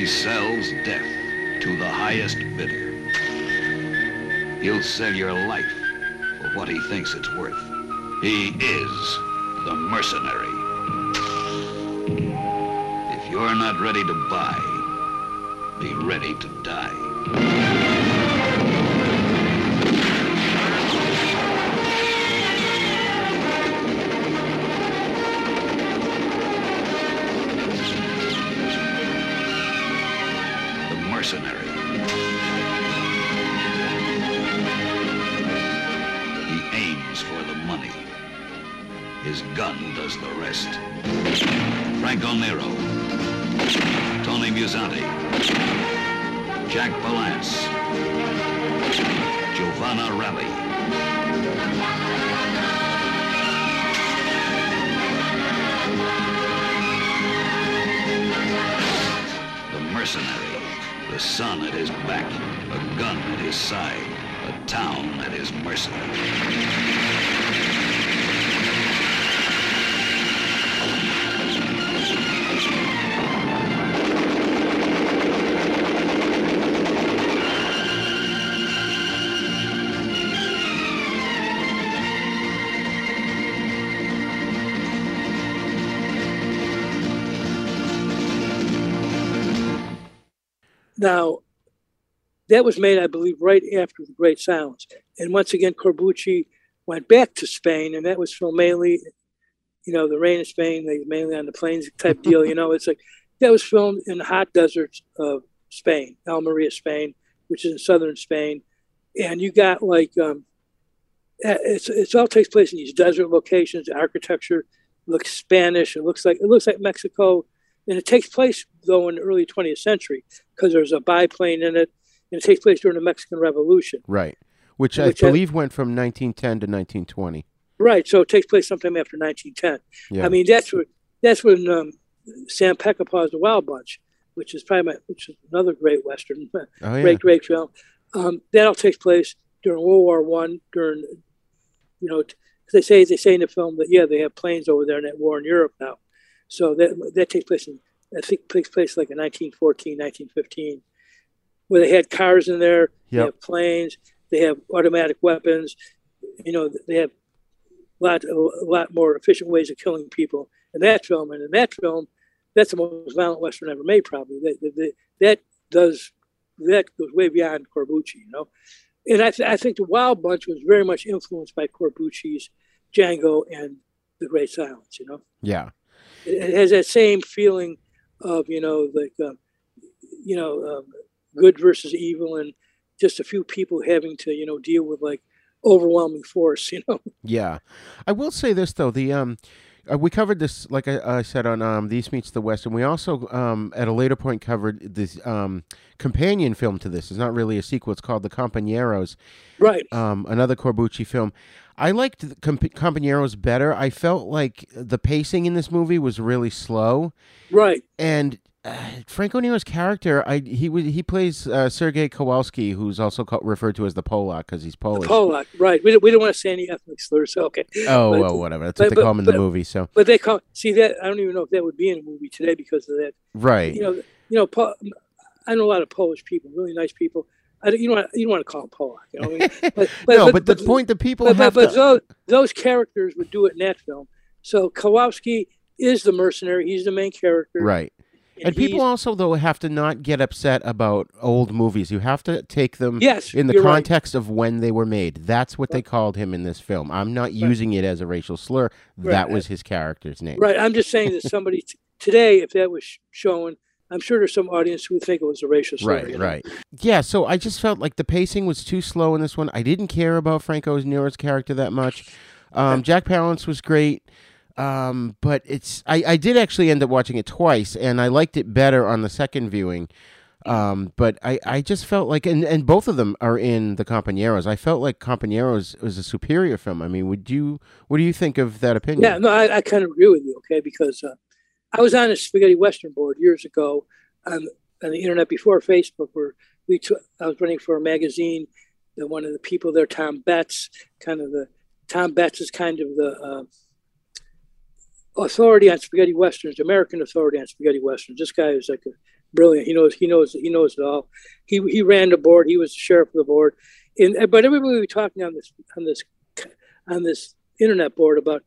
He sells death to the highest bidder. He'll sell your life for what he thinks it's worth. He is the mercenary. If you're not ready to buy, be ready to die. Does the rest. Franco Nero. Tony Musante. Jack Palance. Giovanna Ralli. The mercenary. The sun at his back. A gun at his side. A town at his mercy. Now, that was made, I believe, right after the Great Silence. And once again, Corbucci went back to Spain, and that was filmed mainly, you know, the rain in Spain, they mainly on the plains type deal. You know, it's like that was filmed in the hot deserts of Spain, Almeria, Spain, which is in southern Spain, and you got like um, it's it's all takes place in these desert locations. The architecture looks Spanish. It looks like it looks like Mexico, and it takes place though in the early 20th century because there's a biplane in it, and it takes place during the Mexican Revolution. Right. Which, Which I believe went from 1910 to 1920. Right. So it takes place sometime after 1910. Yeah. I mean, that's what that's when um, Sam Peckinpah's The Wild Bunch, which is probably my, which is another great western, Oh, yeah. great great film. Um, that all takes place during World War One. During you know, they say they say in the film that yeah, they have planes over there in that war in Europe now. So that that takes place in I think takes place like in 1914, 1915, where they had cars in there, they have planes, they have automatic weapons, you know, they have a lot a lot more efficient ways of killing people in that film. And in that film, that's the most violent western ever made, probably. That that, that, that does that goes way beyond Corbucci, you know. And I, th- I think the Wild Bunch was very much influenced by Corbucci's Django and The Great Silence, you know Yeah. It has that same feeling of you know like um, you know um, good versus evil and just a few people having to you know deal with like overwhelming force you know Yeah, I will say this though. The um, uh, we covered this like I, I said on um, the East Meets the West, and we also um at a later point covered this um companion film to this. It's not really a sequel. It's called The Compañeros. Right. Um, another Corbucci film. I liked the Comp- Compañeros better. I felt like the pacing in this movie was really slow. right And uh, Franco Nero's character, I he he plays uh, Sergei Kowalski, who's also called, referred to as the Polak because he's Polish. Polak right we, don't- we don't want to say any ethnic slurs so okay Oh But- well, whatever. That's what but- they call him in the movie. So but they call see that I don't even know if that would be in a movie today because of that right. you know you know Po- I know a lot of Polish people really nice people I don't, you don't want, you don't want to call them Polak you know what I mean? but, no, but, the point that people but, have but, but to, those, those characters would do it in that film. So Kowalski is the mercenary. He's the main character. right. And people also though have to not get upset about old movies. You have to take them Yes, in the you're right. context of when they were made. That's what they called him in this film. I'm not using it as a racial slur. That was his character's name. Right. I'm just saying that somebody t- today, if that was sh- shown, I'm sure there's some audience who would think it was a racial slur. Right, you know? right. Yeah, so I just felt like the pacing was too slow in this one. I didn't care about Franco Nero's character that much. Um, Jack Palance was great, um, but it's I, I did actually end up watching it twice, and I liked it better on the second viewing. Um, but I, I just felt like, and, and both of them are in the Compañeros. I felt like Compañeros was a superior film. I mean, would you, what do you think of that opinion? Yeah, no, I, I kind of agree with you, okay, because uh, I was on a spaghetti western board years ago on, on the internet before Facebook, where we took, I was running for a magazine. And one of the people there, Tom Betts, kind of the Tom Betts is kind of the uh, authority on spaghetti westerns, American authority on spaghetti westerns. This guy is like a brilliant. He knows he knows he knows it all. He he ran the board. He was the sheriff of the board. And but everybody was talking on this on this on this internet board about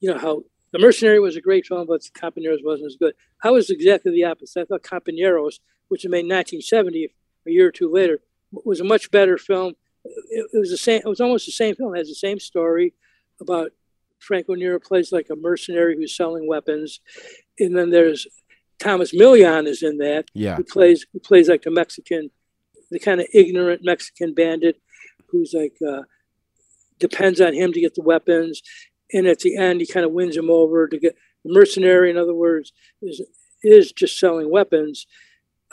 you know how the mercenary was a great film, but Companeros wasn't as good. I was exactly the opposite. I thought Companeros, which was made in 1970, a year or two later, was a much better film. It, it was the same. It was almost the same film. It has the same story about Franco Nero plays like a mercenary who's selling weapons, and then there's Tomas Milian is in that. Yeah. Who plays who plays like the Mexican, the kind of ignorant Mexican bandit, who's like uh, depends on him to get the weapons, and at the end he kind of wins him over to get the mercenary. In other words, is is just selling weapons,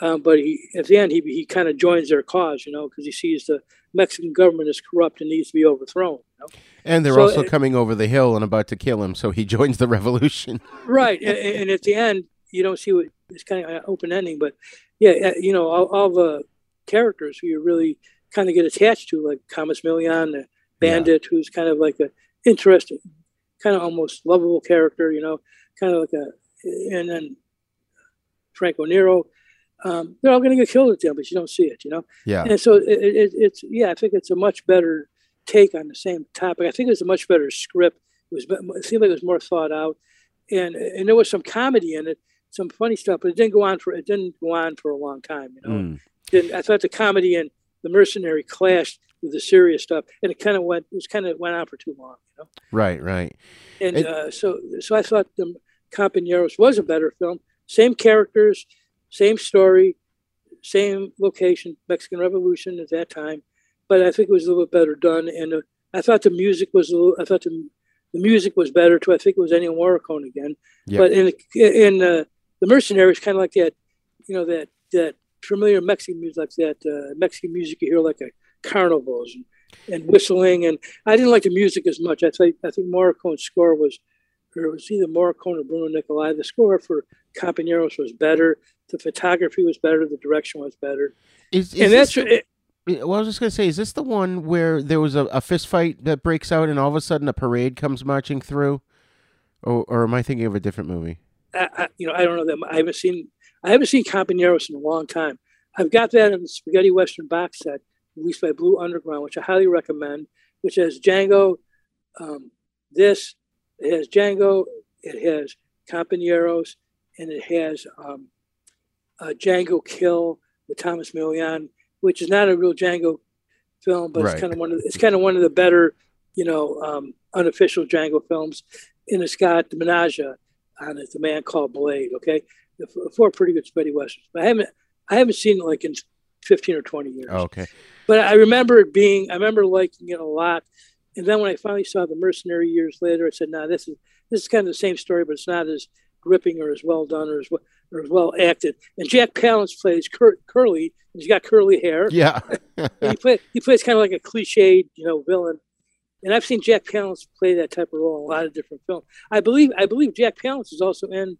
um, but he at the end he he kind of joins their cause, you know, because he sees the Mexican government is corrupt and needs to be overthrown. You know? And they're So, also uh, coming over the hill and about to kill him, so he joins the revolution. right and, and at the end you don't see what it's kind of an open ending but yeah uh, you know all, all the characters who you really kind of get attached to like Tomas Milian the bandit who's kind of like a interesting kind of almost lovable character you know kind of like a and then franco nero um, they're all going to get killed at the end but you don't see it you know Yeah. and so it, it, it's yeah i think it's a much better take on the same topic i think it's a much better script it was it seemed like it was more thought out and and there was some comedy in it, some funny stuff, but it didn't go on for it didn't go on for a long time. You know, Mm. Didn't- I thought the comedy and the mercenary clashed with the serious stuff, and it kind of went it was kind of went on for too long, you know. Right, right. And It- uh, so so I thought the Companeros was a better film. Same characters, same story, same location, Mexican Revolution at that time, but I think it was a little bit better done. And uh, I thought the music was a little. I thought the, the music was better too. I think it was Ennio Morricone again. Yeah. But in in uh, the Mercenaries, kind of like that, you know that that familiar Mexican music, like that uh, Mexican music you hear like a carnivals and, and whistling. And I didn't like the music as much. I think I think Morricone's score was, or it was either Morricone or Bruno Nicolai. The score for Companeros was better. The photography was better. The direction was better. Is, is and that's the- well, I was just gonna say, is this the one where there was a, a fist fight that breaks out, and all of a sudden a parade comes marching through, or, or am I thinking of a different movie? I, I, you know, I don't know that. I haven't seen I haven't seen Companeros in a long time. I've got that in the Spaghetti Western box set released by Blue Underground, which I highly recommend. Which has Django, um, this it has Django, it has Companeros, and it has um, uh, Django Kill with Tomas Milian, which is not a real Django film, but Right. it's kind of one of the, it's kind of one of the better, you know, um, unofficial Django films. And it's got the Mannaja on it, the man called Blade. Okay, the four pretty good spaghetti westerns. But I haven't I haven't seen it like in fifteen or twenty years. Oh, okay. But I remember it being I remember liking it a lot. And then when I finally saw the Mercenary years later, I said, "Nah, this is this is kind of the same story, but it's not as gripping or as well done or as well or as well acted." And Jack Palance plays Cur- Curly. He's got curly hair. Yeah. He play, he plays kind of like a cliched, you know, villain. And I've seen Jack Palance play that type of role in a lot of different films. I believe I believe Jack Palance is also in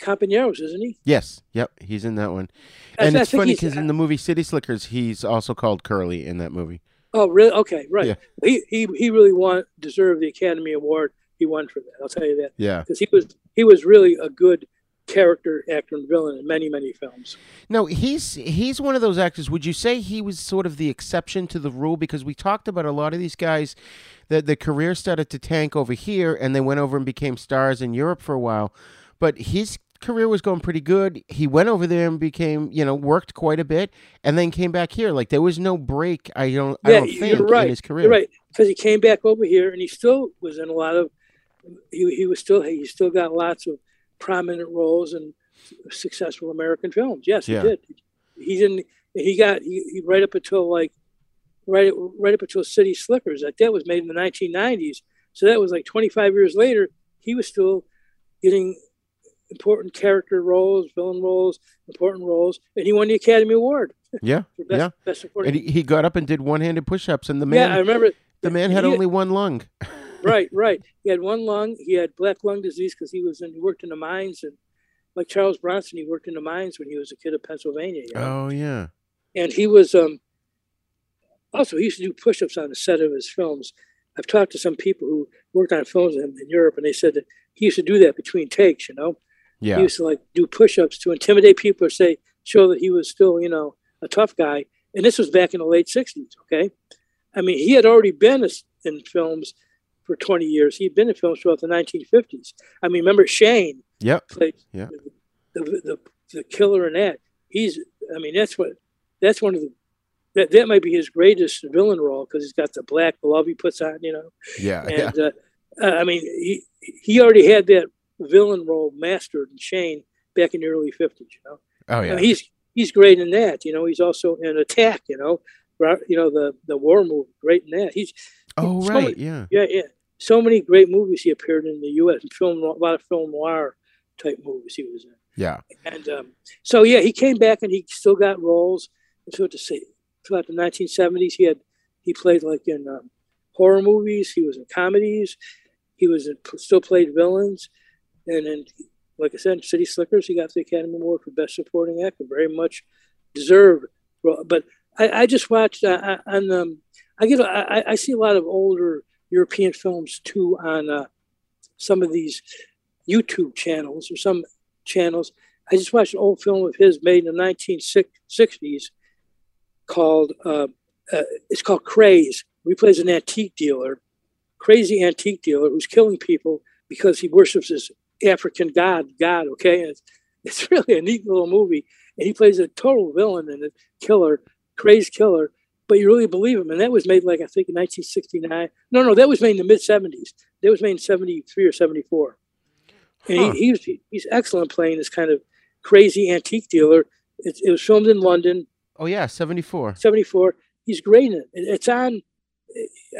Companeros, isn't he? Yes. Yep. He's in that one. And I it's think funny because in the movie City Slickers, he's also called Curly in that movie. Oh, really? Okay, right. Yeah. He he he really won deserved the Academy Award. He won for that. I'll tell you that. Yeah. because he was he was really a good character actor and villain in many many films. No, he's he's one of those actors. Would you say he was sort of the exception to the rule? Because we talked about a lot of these guys that their career started to tank over here, and they went over and became stars in Europe for a while. But his career was going pretty good. He went over there and became, you know, worked quite a bit, and then came back here. Like there was no break. I don't, I don't think you're right. in his career. You're right because he came back over here and he still was in a lot of. He, he was still he still got lots of prominent roles in successful American films. Yes, Yeah. he did. He didn't. He got he, he right up until like right right up until City Slickers. Like that was made in the 1990s. So that was like 25 years later. He was still getting important character roles, villain roles, important roles, and he won the Academy Award. Yeah, best- yeah. best supporting- and he, he got up and did one-handed push-ups, and the man, Yeah, I remember. the man had he- only one lung. right, right. He had one lung. He had black lung disease because he was in, he worked in the mines and like Charles Bronson, he worked in the mines when he was a kid of Pennsylvania. you know? Oh yeah. And he was um also he used to do push-ups on the set of his films. I've talked to some people who worked on films in, in Europe, and they said that he used to do that between takes. You know, Yeah. he used to like do push-ups to intimidate people or say show that he was still you know a tough guy. And this was back in the late '60s. Okay, I mean he had already been in films for 20 years. He'd been in films throughout the 1950s. I mean, remember Shane Yep. played Yeah. the, the the killer in that. He's I mean that's what that's one of the that that might be his greatest villain role because he's got the black glove he puts on, you know. Yeah. yeah. And uh, uh, I mean he he already had that villain role mastered in Shane back in the early 50s, you know. Oh I yeah. mean, he's he's great in that, you know. He's also in Attack, you know. Right, You know the the war movie, great in that. He's Oh so right. many- Yeah. yeah, yeah. So many great movies he appeared in the U.S. and film a lot of film noir type movies he was in. Yeah. And um, so yeah, he came back and he still got roles. And so to say, throughout the 1970s, he had he played like in um, horror movies. He was in comedies. He was in, still played villains, and then like I said, City Slickers, he got the Academy Award for Best Supporting Actor. Very much deserved. But I, I just watched uh, on um, I get I- I see a lot of older European films too on uh, some of these YouTube channels or some channels. I just watched an old film of his made in the 1960s called uh, uh, it's called Craze. He plays an antique dealer, crazy antique dealer who's killing people because he worships this African god. God, okay, and it's, it's really a neat little movie. And he plays a total villain and a killer, crazed killer. But you really believe him. And that was made like I think in 1969. No, no, that was made in the mid 70s. That was made in 73 or 74. And Huh. he, he was, he's excellent playing this kind of crazy antique dealer. It, it was filmed in London, Oh yeah, seventy four. 74. He's great in it. It- It's on,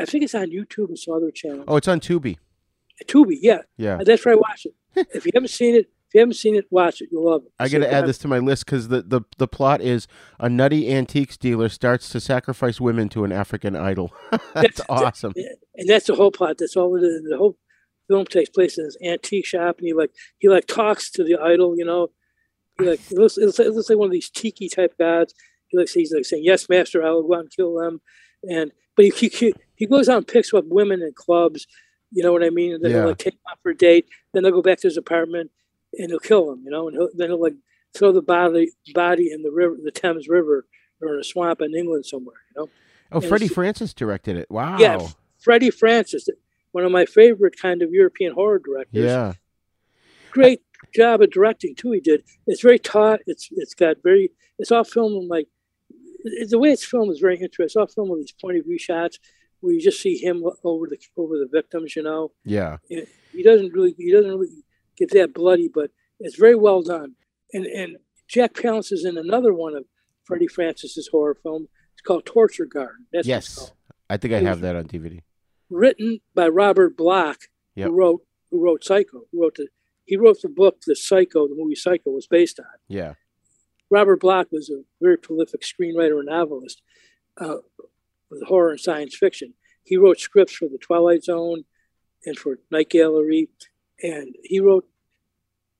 I think it's on YouTube and some other channel. Oh, it's on Tubi. Tubi, yeah. Yeah. That's where I watch it. if you haven't seen it, you haven't seen it, watch it. You'll love it. I got to add uh, this to my list because the, the, the plot is a nutty antiques dealer starts to sacrifice women to an African idol. That's awesome. and that's the whole plot. That's all it is. The whole film takes place in this antique shop, and he like he like talks to the idol. You know, he like it looks, it looks, looks like one of these tiki type gods. He like he's like saying, "Yes, master, I will go out and kill them." And but he he, he goes out and picks up women in clubs. You know what I mean? And Yeah. he'll like take them out for a date. Then they'll go back to his apartment, and he'll kill them. You know, and he'll, then he'll like throw the body body in the river, the Thames River, or in a swamp in England somewhere. You know. Oh, And Freddie Francis directed it. Wow. yeah, Freddie Francis, one of my favorite kind of European horror directors. Yeah. Great job of directing too. He did. It's very taut. It's it's got very. It's all filmed like the way it's filmed is very interesting. It's all filmed with these point of view shots where you just see him over the over the victims. You know, Yeah. He doesn't really he doesn't really get that bloody, but it's very well done. And and Jack Palance is in another one of Freddie Francis's horror film. It's called Torture Garden. That's what it's called yes. I think I It have that on DVD. written by Robert Bloch, Yep. who wrote who wrote Psycho. Who wrote the he wrote the book that Psycho, the movie Psycho, was based on. Yeah. Robert Bloch was a very prolific screenwriter and novelist uh, with horror and science fiction. He wrote scripts for The Twilight Zone and for Night Gallery, and he wrote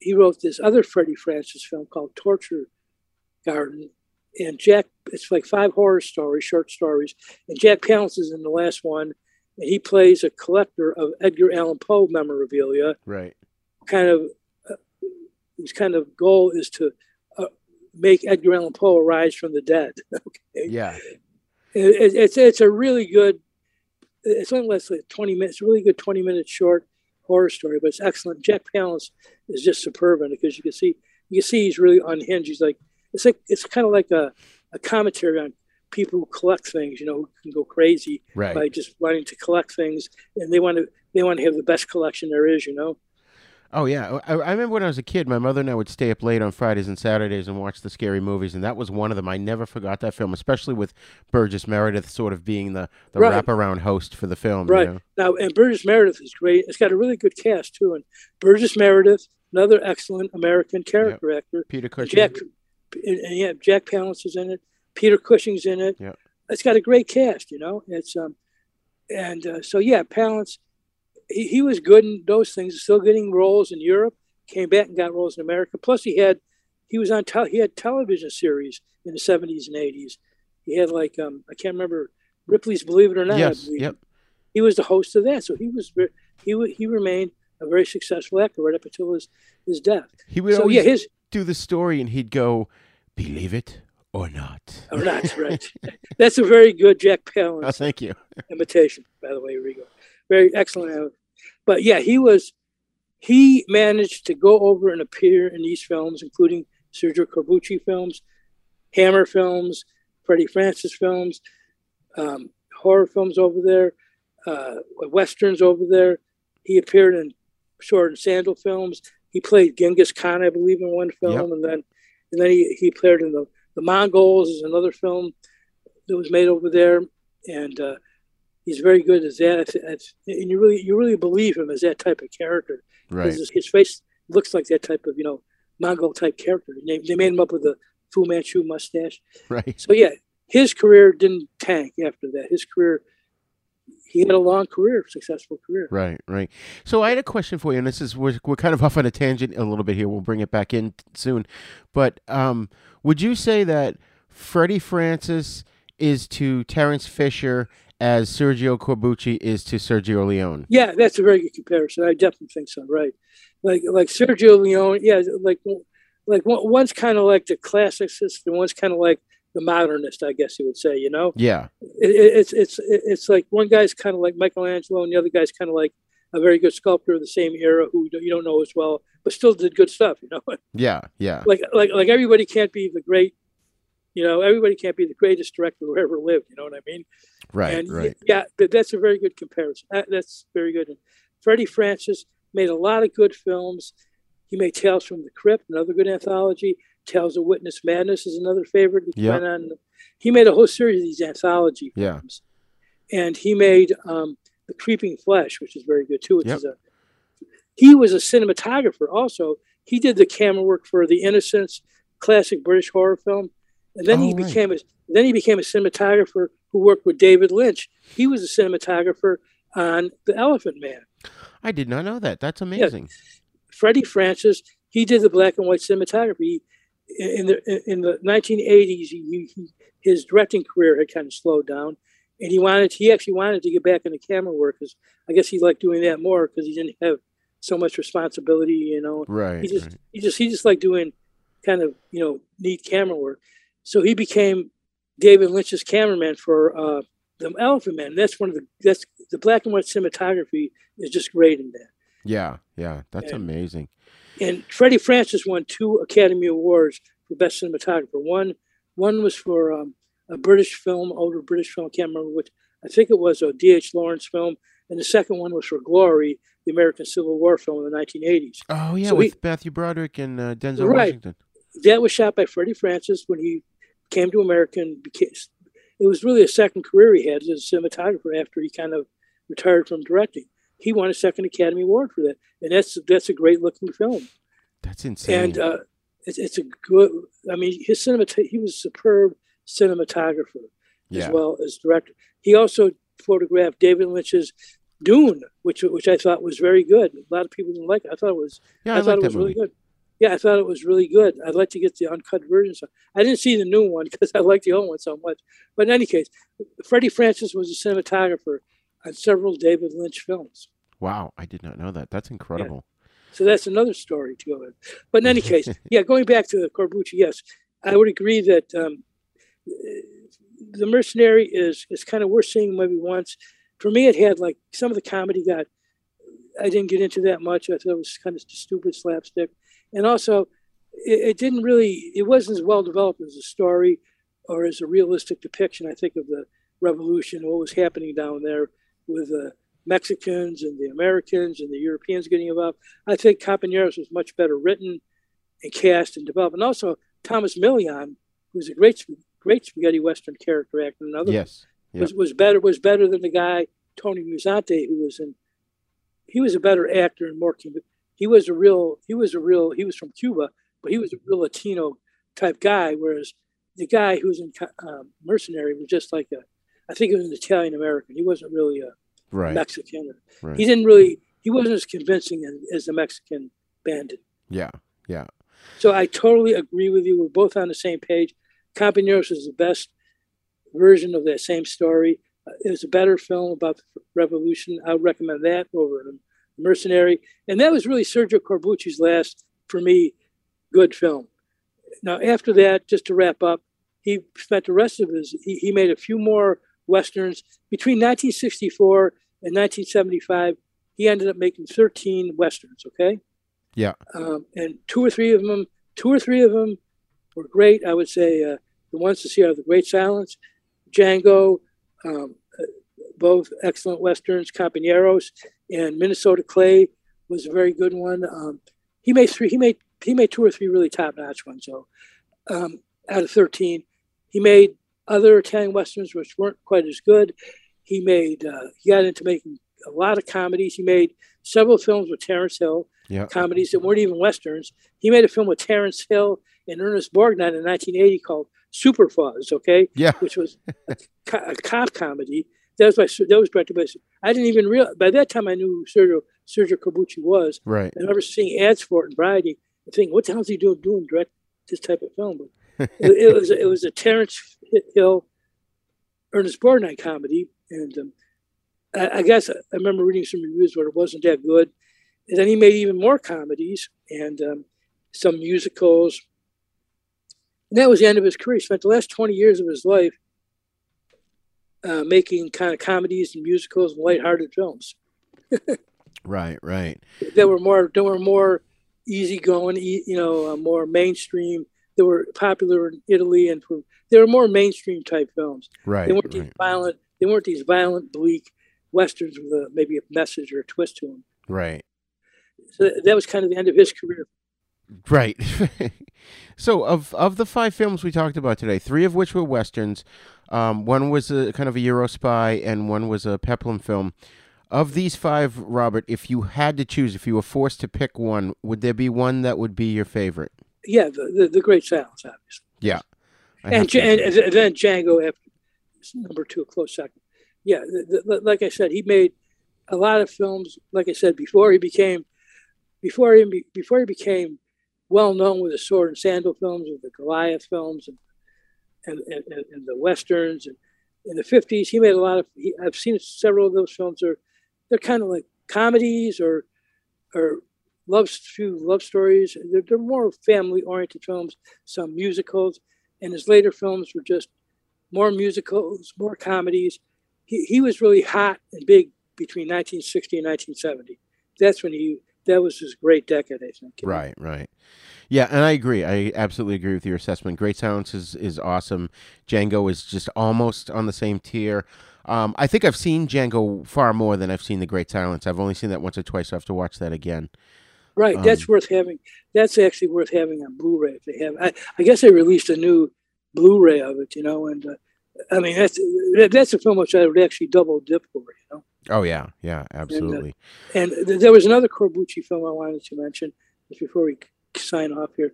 he wrote this other Freddie Francis film called Torture Garden. And Jack, it's like five horror stories, short stories, and Jack Palance is in the last one, and he plays a collector of Edgar Allan Poe memorabilia Right. kind of uh, his kind of goal is to uh, make Edgar Allan Poe arise from the dead. okay, Yeah. It- it- it's it's a really good. It's only less like twenty minutes. A really good twenty minute short horror story, but it's excellent. Jack Palance is just superb in it because you can see you can see he's really unhinged. He's like it's like it's kind of like a, a commentary on people who collect things. You know, who can go crazy Right. by just wanting to collect things, and they want to they want to have the best collection there is. You know. Oh yeah, I, I remember when I was a kid, my mother and I would stay up late on Fridays and Saturdays and watch the scary movies, and that was one of them. I never forgot that film, especially with Burgess Meredith sort of being the the Right. wraparound host for the film. you Right know? now, and Burgess Meredith is great. It's got a really good cast too. And Burgess Meredith, another excellent American character actor. Peter Cushing. Jack, and, and yeah, Jack Palance is in it. Peter Cushing's in it. Yeah. It's got a great cast. You know, it's um, and uh, so yeah, Palance. He, he was good in those things. Still getting roles in Europe. Came back and got roles in America. Plus, he had he was on tel- he had television series in the seventies and eighties. He had like um, I can't remember Ripley's Believe It or Not. Yes. Yep. he was the host of that. So he was he he remained a very successful actor right up until his his death. He would so always yeah, his do the story, and he'd go, "Believe it or not." or not right. That's a very good Jack Oh, Palance thank you. imitation, by the way, Re-Gor. Very excellent. But yeah, he was he managed to go over and appear in these films, including Sergio Corbucci films, Hammer films, Freddie Francis films, um, horror films over there, uh, westerns over there. He appeared in short and sandal films. He played Genghis Khan, I believe, in one film, Yep. and then and then he, he appeared in the the Mongols is another film that was made over there, and uh, he's very good as that. It's, it's, and you really you really believe him as that type of character. Right. His, his face looks like that type of you know Mongol type character. They, they made him up with a Fu Manchu mustache. Right. So yeah, his career didn't tank after that. His career, he had a long career, successful career. Right, right. So I had a question for you, and this is we're we're kind of off on a tangent a little bit here. We'll bring it back in soon, but um, would you say that Freddie Francis is to Terence Fisher as Sergio Corbucci is to Sergio Leone? Yeah, that's a very good comparison. I definitely think so. Right, like like Sergio Leone. Yeah, like like one's kind of like the classicist, and one's kind of like the modernist. I guess you would say. You know. Yeah, it, it- it's it's it's like one guy's kind of like Michelangelo, and the other guy's kind of like a very good sculptor of the same era who you don't know as well, but still did good stuff. You know, yeah, yeah. like like like everybody can't be the great You know, everybody can't be the greatest director who ever lived. You know what I mean? Right, and right. Yeah, that's a very good comparison. That- That's very good. And Freddie Francis made a lot of good films. He made Tales from the Crypt, another good anthology. Tales of Witness Madness is another favorite. He went on. He made a whole series of these anthology Yeah. and he made um, the Creeping Flesh, which is very good too. Which Yep. is a he was a cinematographer also. He did the camera work for The Innocents, classic British horror film, and then he Oh, right. became a then he became a cinematographer who worked with David Lynch. He was a cinematographer on The Elephant Man. I did not know that. That's amazing. Freddie Francis, he did the black and white cinematography. In the in the 1980s, he, he, his directing career had kind of slowed down, and he wanted he actually wanted to get back into camera work because I guess he liked doing that more because he didn't have so much responsibility, you know. Right, He just right. he just he just liked doing kind of you know neat camera work. So he became David Lynch's cameraman for uh, the Elephant Man. That's one of the that's the black and white cinematography is just great in that. Yeah, yeah. That's Yeah. amazing. And Freddie Francis won two Academy Awards for Best Cinematographer. One one was for um, a British film, older British film, I can't remember which. I think it was a D.H. Lawrence film, and the second one was for Glory, the American Civil War film in the 1980s. Oh yeah, So he- with Matthew Broderick and uh, Denzel Right. Washington. that was shot by Freddie Francis when he came to America and became. It was really a second career he had as a cinematographer after he kind of retired from directing. He won a second Academy Award for that, and that's that's a great looking film. That's insane. And uh, it's, it's a good. I mean, his cinema. He was a superb cinematographer Yeah. as well as director. He also photographed David Lynch's Dune, which which I thought was very good. A lot of people didn't like it. I thought it was. Yeah, I I, thought it was really good. Yeah, I thought it was really good. I'd like to get the uncut version. So I didn't see the new one because I like the old one so much. But in any case, Freddie Francis was a cinematographer on several David Lynch films. wow, I did not know that. That's incredible. So that's another story to go in. But in any case, yeah, going back to Corbucci, yes, I would agree that um, the Mercenary is is kind of worth seeing maybe once. For me, it had like some of the comedy got. I didn't get into that much. I thought it was kind of stupid slapstick, and also it, it didn't really. It wasn't as well developed as a story or as a realistic depiction. I think of the revolution, what was happening down there with the Mexicans and the Americans and the Europeans getting involved. I think Companeros was much better written and cast and developed, and also Tomas Milian, who's a great, great spaghetti western character actor, and other Yes. Yep. was was better was better than the guy Tony Musante, who was in. He was a better actor and more. He was a real. He was a real. He was from Cuba, but he was a real Latino type guy. Whereas the guy who was in um, Mercenary was just like a. I think he was an Italian American. He wasn't really a Right. Mexican. Right. He didn't really. He wasn't as convincing as, as the Mexican bandit. Yeah, yeah. So I totally agree with you. We're both on the same page. Companeros is the best version of that same story. Uh, it's a better film about the revolution. I would recommend that over the Mercenary. And that was really Sergio Corbucci's last, for me, good film. Now, after that, just to wrap up, he spent the rest of his, he, he made a few more Westerns. Between 1964 and 1975, he ended up making 13 Westerns, okay? Yeah. um, and two or three of them, two or three of them were great. I would say uh, the ones to see are The Great Silence, Django, um, both excellent westerns. Companeros and Minnesota Clay was a very good one. Um, he made three. He made he made two or three really top notch ones. So um, out of thirteen, he made other Italian westerns which weren't quite as good. He made uh, he got into making a lot of comedies. He made several films with Terence Hill Yeah. comedies that weren't even westerns. He made a film with Terence Hill and Ernest Borgnine in 1980 called Super Fuzz, okay? Yeah. Which was a, co- a cop comedy. That was by, that was directed by. I didn't even realize by that time I knew who Sergio Sergio Corbucci was. Right. I remember seeing ads for it in Variety and thinking, "What the hell is he doing doing direct this type of film?" But it, it was it was a Terence Hill, Ernest Borgnine comedy, and um, I, I guess I remember reading some reviews where it wasn't that good. And then he made even more comedies and um, some musicals. And that was the end of his career. He spent the last 20 years of his life uh, making kind of comedies and musicals and lighthearted films Right, right. that were more that were more easygoing, you know, uh, more mainstream They were popular in Italy and for, they were more mainstream type films. Right. They weren't right. these violent. They weren't these violent, bleak westerns with a, maybe a message or a twist to them. Right. So that was kind of the end of his career. Right. so of of the five films we talked about today, three of which were westerns, um, one was a kind of a Euro spy, and one was a peplum film. Of these five, Robert, if you had to choose, if you were forced to pick one, would there be one that would be your favorite? Yeah, the the, the Great Silence, obviously. Yeah. And, and, and then Django after number two, a close second. Yeah, the, the, like I said, he made a lot of films. Like I said before, he became before he before he became well known with the sword and sandal films, with the Goliath films, and and, and, and- the westerns. And in the fifties, he made a lot of. He, I've seen several of those films. Are they're kind of like comedies or or love few love stories. They're, they're more family oriented films. Some musicals, and his later films were just more musicals, more comedies. He, he was really hot and big between 1960 and 1970. That's when he that was his great decade, I think. Right, right. Yeah, and I agree. I absolutely agree with your assessment. Great Silence is, is awesome. Django is just almost on the same tier. Um, I think I've seen Django far more than I've seen The Great Silence. I've only seen that once or twice. So I have to watch that again. Right, Um, that's worth having. That's actually worth having on Blu-ray if they have. I, I guess they released a new Blu-ray of it, you know, and uh, I mean that's that- that's a film which I would actually double dip for, you know. Oh yeah, yeah, And, uh, absolutely. And there was another Corbucci film I wanted to mention just before we sign off here.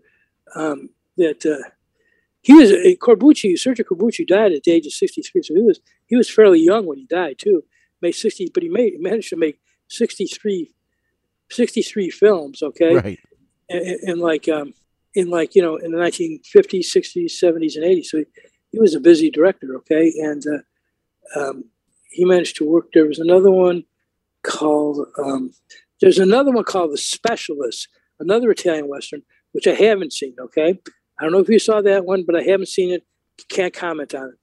Um, that uh, he was a Corbucci. Sergio Corbucci died at the age of sixty-three, so he was he was fairly young when he died too. Made sixty, but he made managed to make 63, 63 films. Okay, Right. and, and- and like um, in like you know in the 1950s, 60s, 70s, and 80s. So he, he was a busy director. Okay, and uh, um, he managed to work. There was another one called. Um, there's another one called The Specialist, another Italian western, which I haven't seen. Okay, I don't know if you saw that one, but I haven't seen it. Can't comment on it.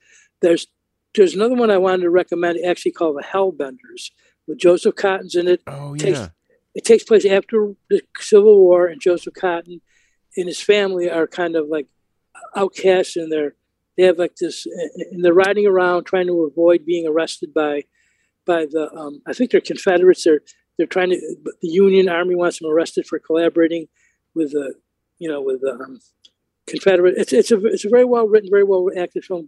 There's there's another one I wanted to recommend, actually called The Hellbenders, with Joseph Cotten's in it. Oh Takes- yeah. it takes place after the Civil War, and Joseph Cotten and his family are kind of like outcasts, and they're they have like this, and they're riding around trying to avoid being arrested by by the um, I think they're Confederates. They're they're trying to the Union Army wants them arrested for collaborating with the you know with the um, Confederate. It's it's a it's a very well written, very well acted film.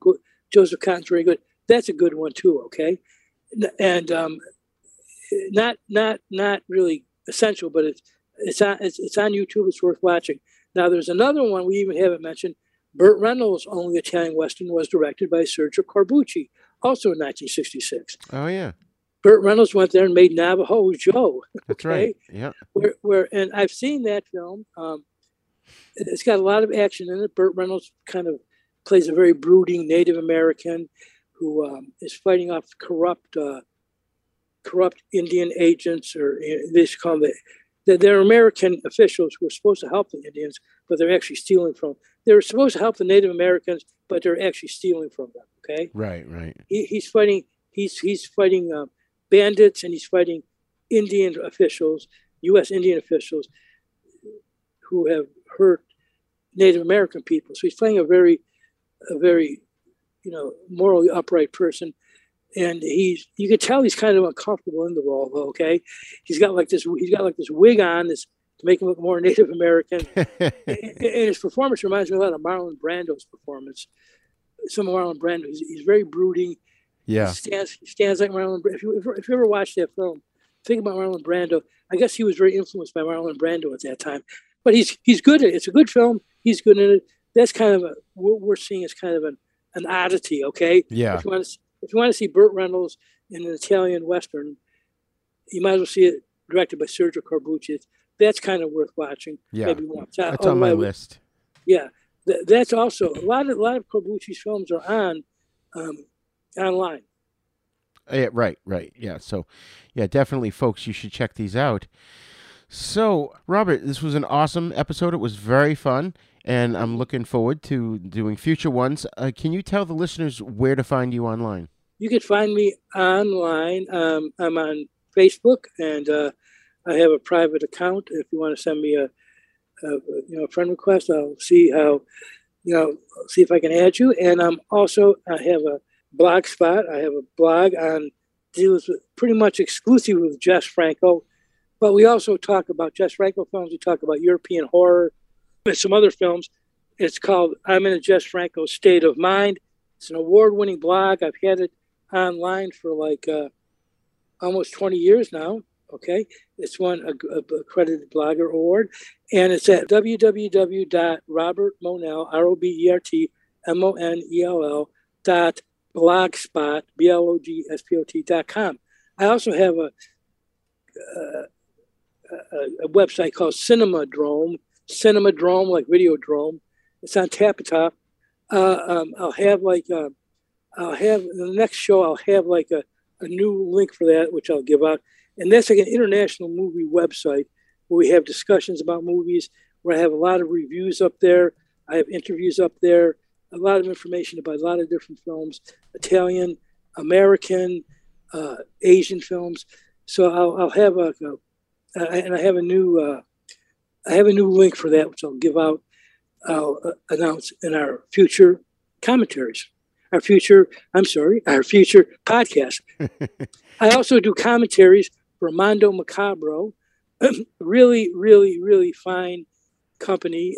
Joseph Cotten's very good. That's a good one too. Okay, and um, not not not really essential, but it's it's on it's, it's on YouTube. It's worth watching. Now there's another one we even haven't mentioned. Burt Reynolds' only Italian Western was directed by Sergio Corbucci, also in 1966. Oh yeah. Burt Reynolds went there and made Navajo Joe. That's okay? right. Yeah. Where, where, and I've seen that film. Um, it- it's got a lot of action in it. Burt Reynolds kind of plays a very brooding Native American who um, is fighting off corrupt, uh, corrupt Indian agents, or uh, they should call them. The, they're American officials who are supposed to help the Indians, but they're actually stealing from. They're supposed to help the Native Americans, but they're actually stealing from them. Okay Right. Right. he, he's fighting he's he's fighting uh, bandits and he's fighting Indian officials, U.S. Indian officials who have hurt Native American people. So he's playing a very a very you know morally upright person, and he's you can tell he's kind of uncomfortable in the role. Okay, he's got like this he's got like this wig on this to make him look more Native American, and, his performance reminds me a lot of Marlon Brando's performance. Some of Marlon Brando, he's, he's very brooding. Yeah. He stands he stands like Marlon. If you, if, you- ever watched that film, think about Marlon Brando. I guess he was very influenced by Marlon Brando at that time. But he's he's good at it. It's a good film. He's good in it. That's kind of a what we're seeing is kind of an, an oddity. Okay. Yeah. If you want to if you want to see Burt Reynolds in an Italian western, you might as well see it directed by Sergio Corbucci. It's- That's kind of worth watching. Yeah. Maybe once. Uh, That's on my although list. yeah, Th- that's also a lot of a lot of Corbucci's films are on um, online. Yeah, right, right. Yeah. So, yeah, definitely, folks, you should check these out. So, Robert, this was an awesome episode. It was very fun, and I'm looking forward to doing future ones. Uh, can you tell the listeners where to find you online? You can find me online. Um, I'm on Facebook, and uh, I have a private account. If you want to send me a, a you know friend request, I'll see how you know, see if I can add you. And I'm also I have a blog spot. I have a blog on deals with pretty much exclusive with Jess Franco, but we also talk about Jess Franco films. We talk about European horror and some other films. It's called I'm in a Jess Franco State of Mind. It's an award-winning blog. I've had it online for like uh, almost 20 years now. Okay, it's won a, a accredited blogger award, and it's at www.robertmonell r o b e r t m o n e l l dot blogspot b l o g s p o t dot com. I also have a, a, a, a website called Cinema Drome, Cinema Drome like Videodrome. It's on Tapatalk. Uh, um, I'll have like uh, I'll have the next show. I'll have like a, a new link for that, which I'll give out and that's like an international movie website where we have discussions about movies, where I have a lot of reviews up there. I have interviews up there, a lot of information about a lot of different films, Italian, American, uh, Asian films. So I'll, I'll have a, a, and I have a new, uh, I have a new link for that, which I'll give out. I'll uh, announce in our future commentaries, our future, I'm sorry, our future podcast. I also do commentaries for Mondo Macabro. really, really, really fine company.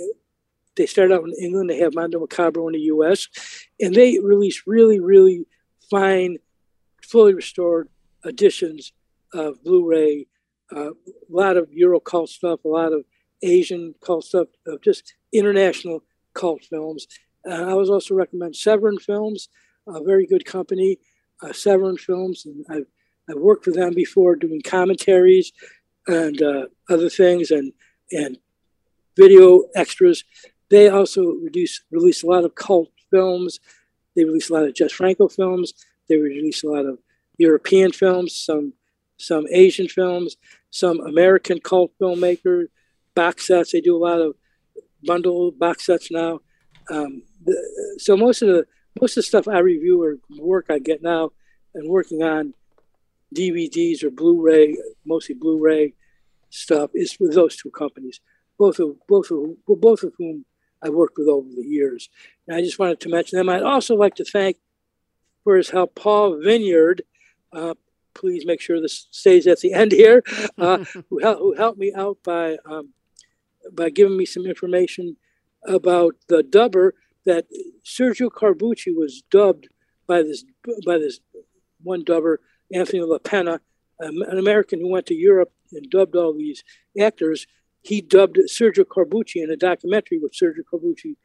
They started out in England. They have Mondo Macabro in the U.S. And they release really, really fine, fully restored editions of Blu-ray. Uh, a lot of Euro cult stuff, a lot of Asian cult stuff, of just international cult films. Uh, I was also recommend Severin Films, a very good company. Uh, Severin Films, and I've I've worked with them before doing commentaries and uh, other things and and video extras. They also release release a lot of cult films. They release a lot of Jess Franco films. They release a lot of European films, some some Asian films, some American cult filmmaker box sets. They do a lot of bundle box sets now. Um, the, so most of the most of the stuff I review or work I get now and working on DVDs or Blu-ray, mostly Blu-ray stuff, is with those two companies, both of both of both of whom I worked with over the years. And I just wanted to mention them. I'd also like to thank for his help Paul Vineyard. Uh, please make sure this stays at the end here. Uh, who, helped, who, helped me out by um, by giving me some information about the dubber that Sergio Corbucci was dubbed by this by this one dubber Anthony LaPena, um, an American who went to Europe and dubbed all these actors, he dubbed Sergio Corbucci in a documentary which Sergio Corbucci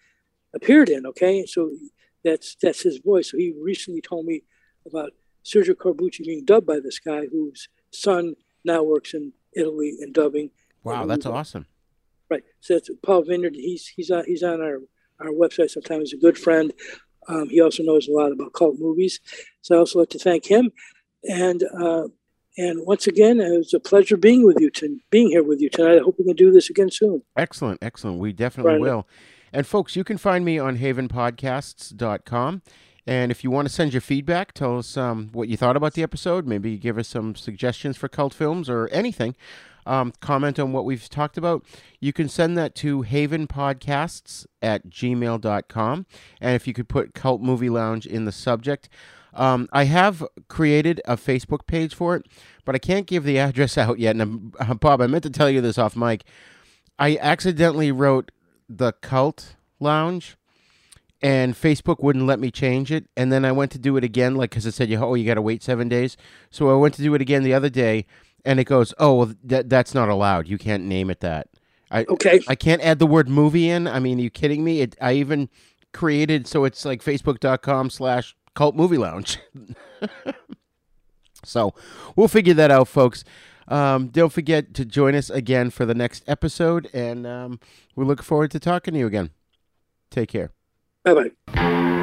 appeared in. Okay, so that's that's his voice. So he recently told me about Sergio Corbucci being dubbed by this guy whose son now works in Italy in dubbing. Wow, that's awesome. Right. So that's Paul Vineyard. He's he's on he's on our our website sometimes. He's a good friend. Um, he also knows a lot about cult movies. So I also like to thank him. And uh, and once again, it was a pleasure being with you, to, being here with you tonight. I hope we can do this again soon. Excellent, excellent. We definitely right. will. And folks, you can find me on havenpodcasts.com. And if you want to send your feedback, tell us um, what you thought about the episode, maybe give us some suggestions for cult films or anything, um, comment on what we've talked about, you can send that to havenpodcasts at gmail.com. And if you could put Cult Movie Lounge in the subject, um, I have created a Facebook page for it, but I can't give the address out yet. And uh, Bob, I meant to tell you this off mic. I accidentally wrote the Cult Lounge, and Facebook wouldn't let me change it. And then I went to do it again, like because it said, "Oh, you got to wait seven days." So I went to do it again the other day, and it goes, "Oh, well, that that's not allowed. You can't name it that." I, okay. I can't add the word movie in. I mean, are you kidding me? It, I even created so it's like facebook.com slash Cult Movie Lounge. so we'll figure that out, folks. Um, don't forget to join us again for the next episode, and um, we look forward to talking to you again. Take care. Bye bye.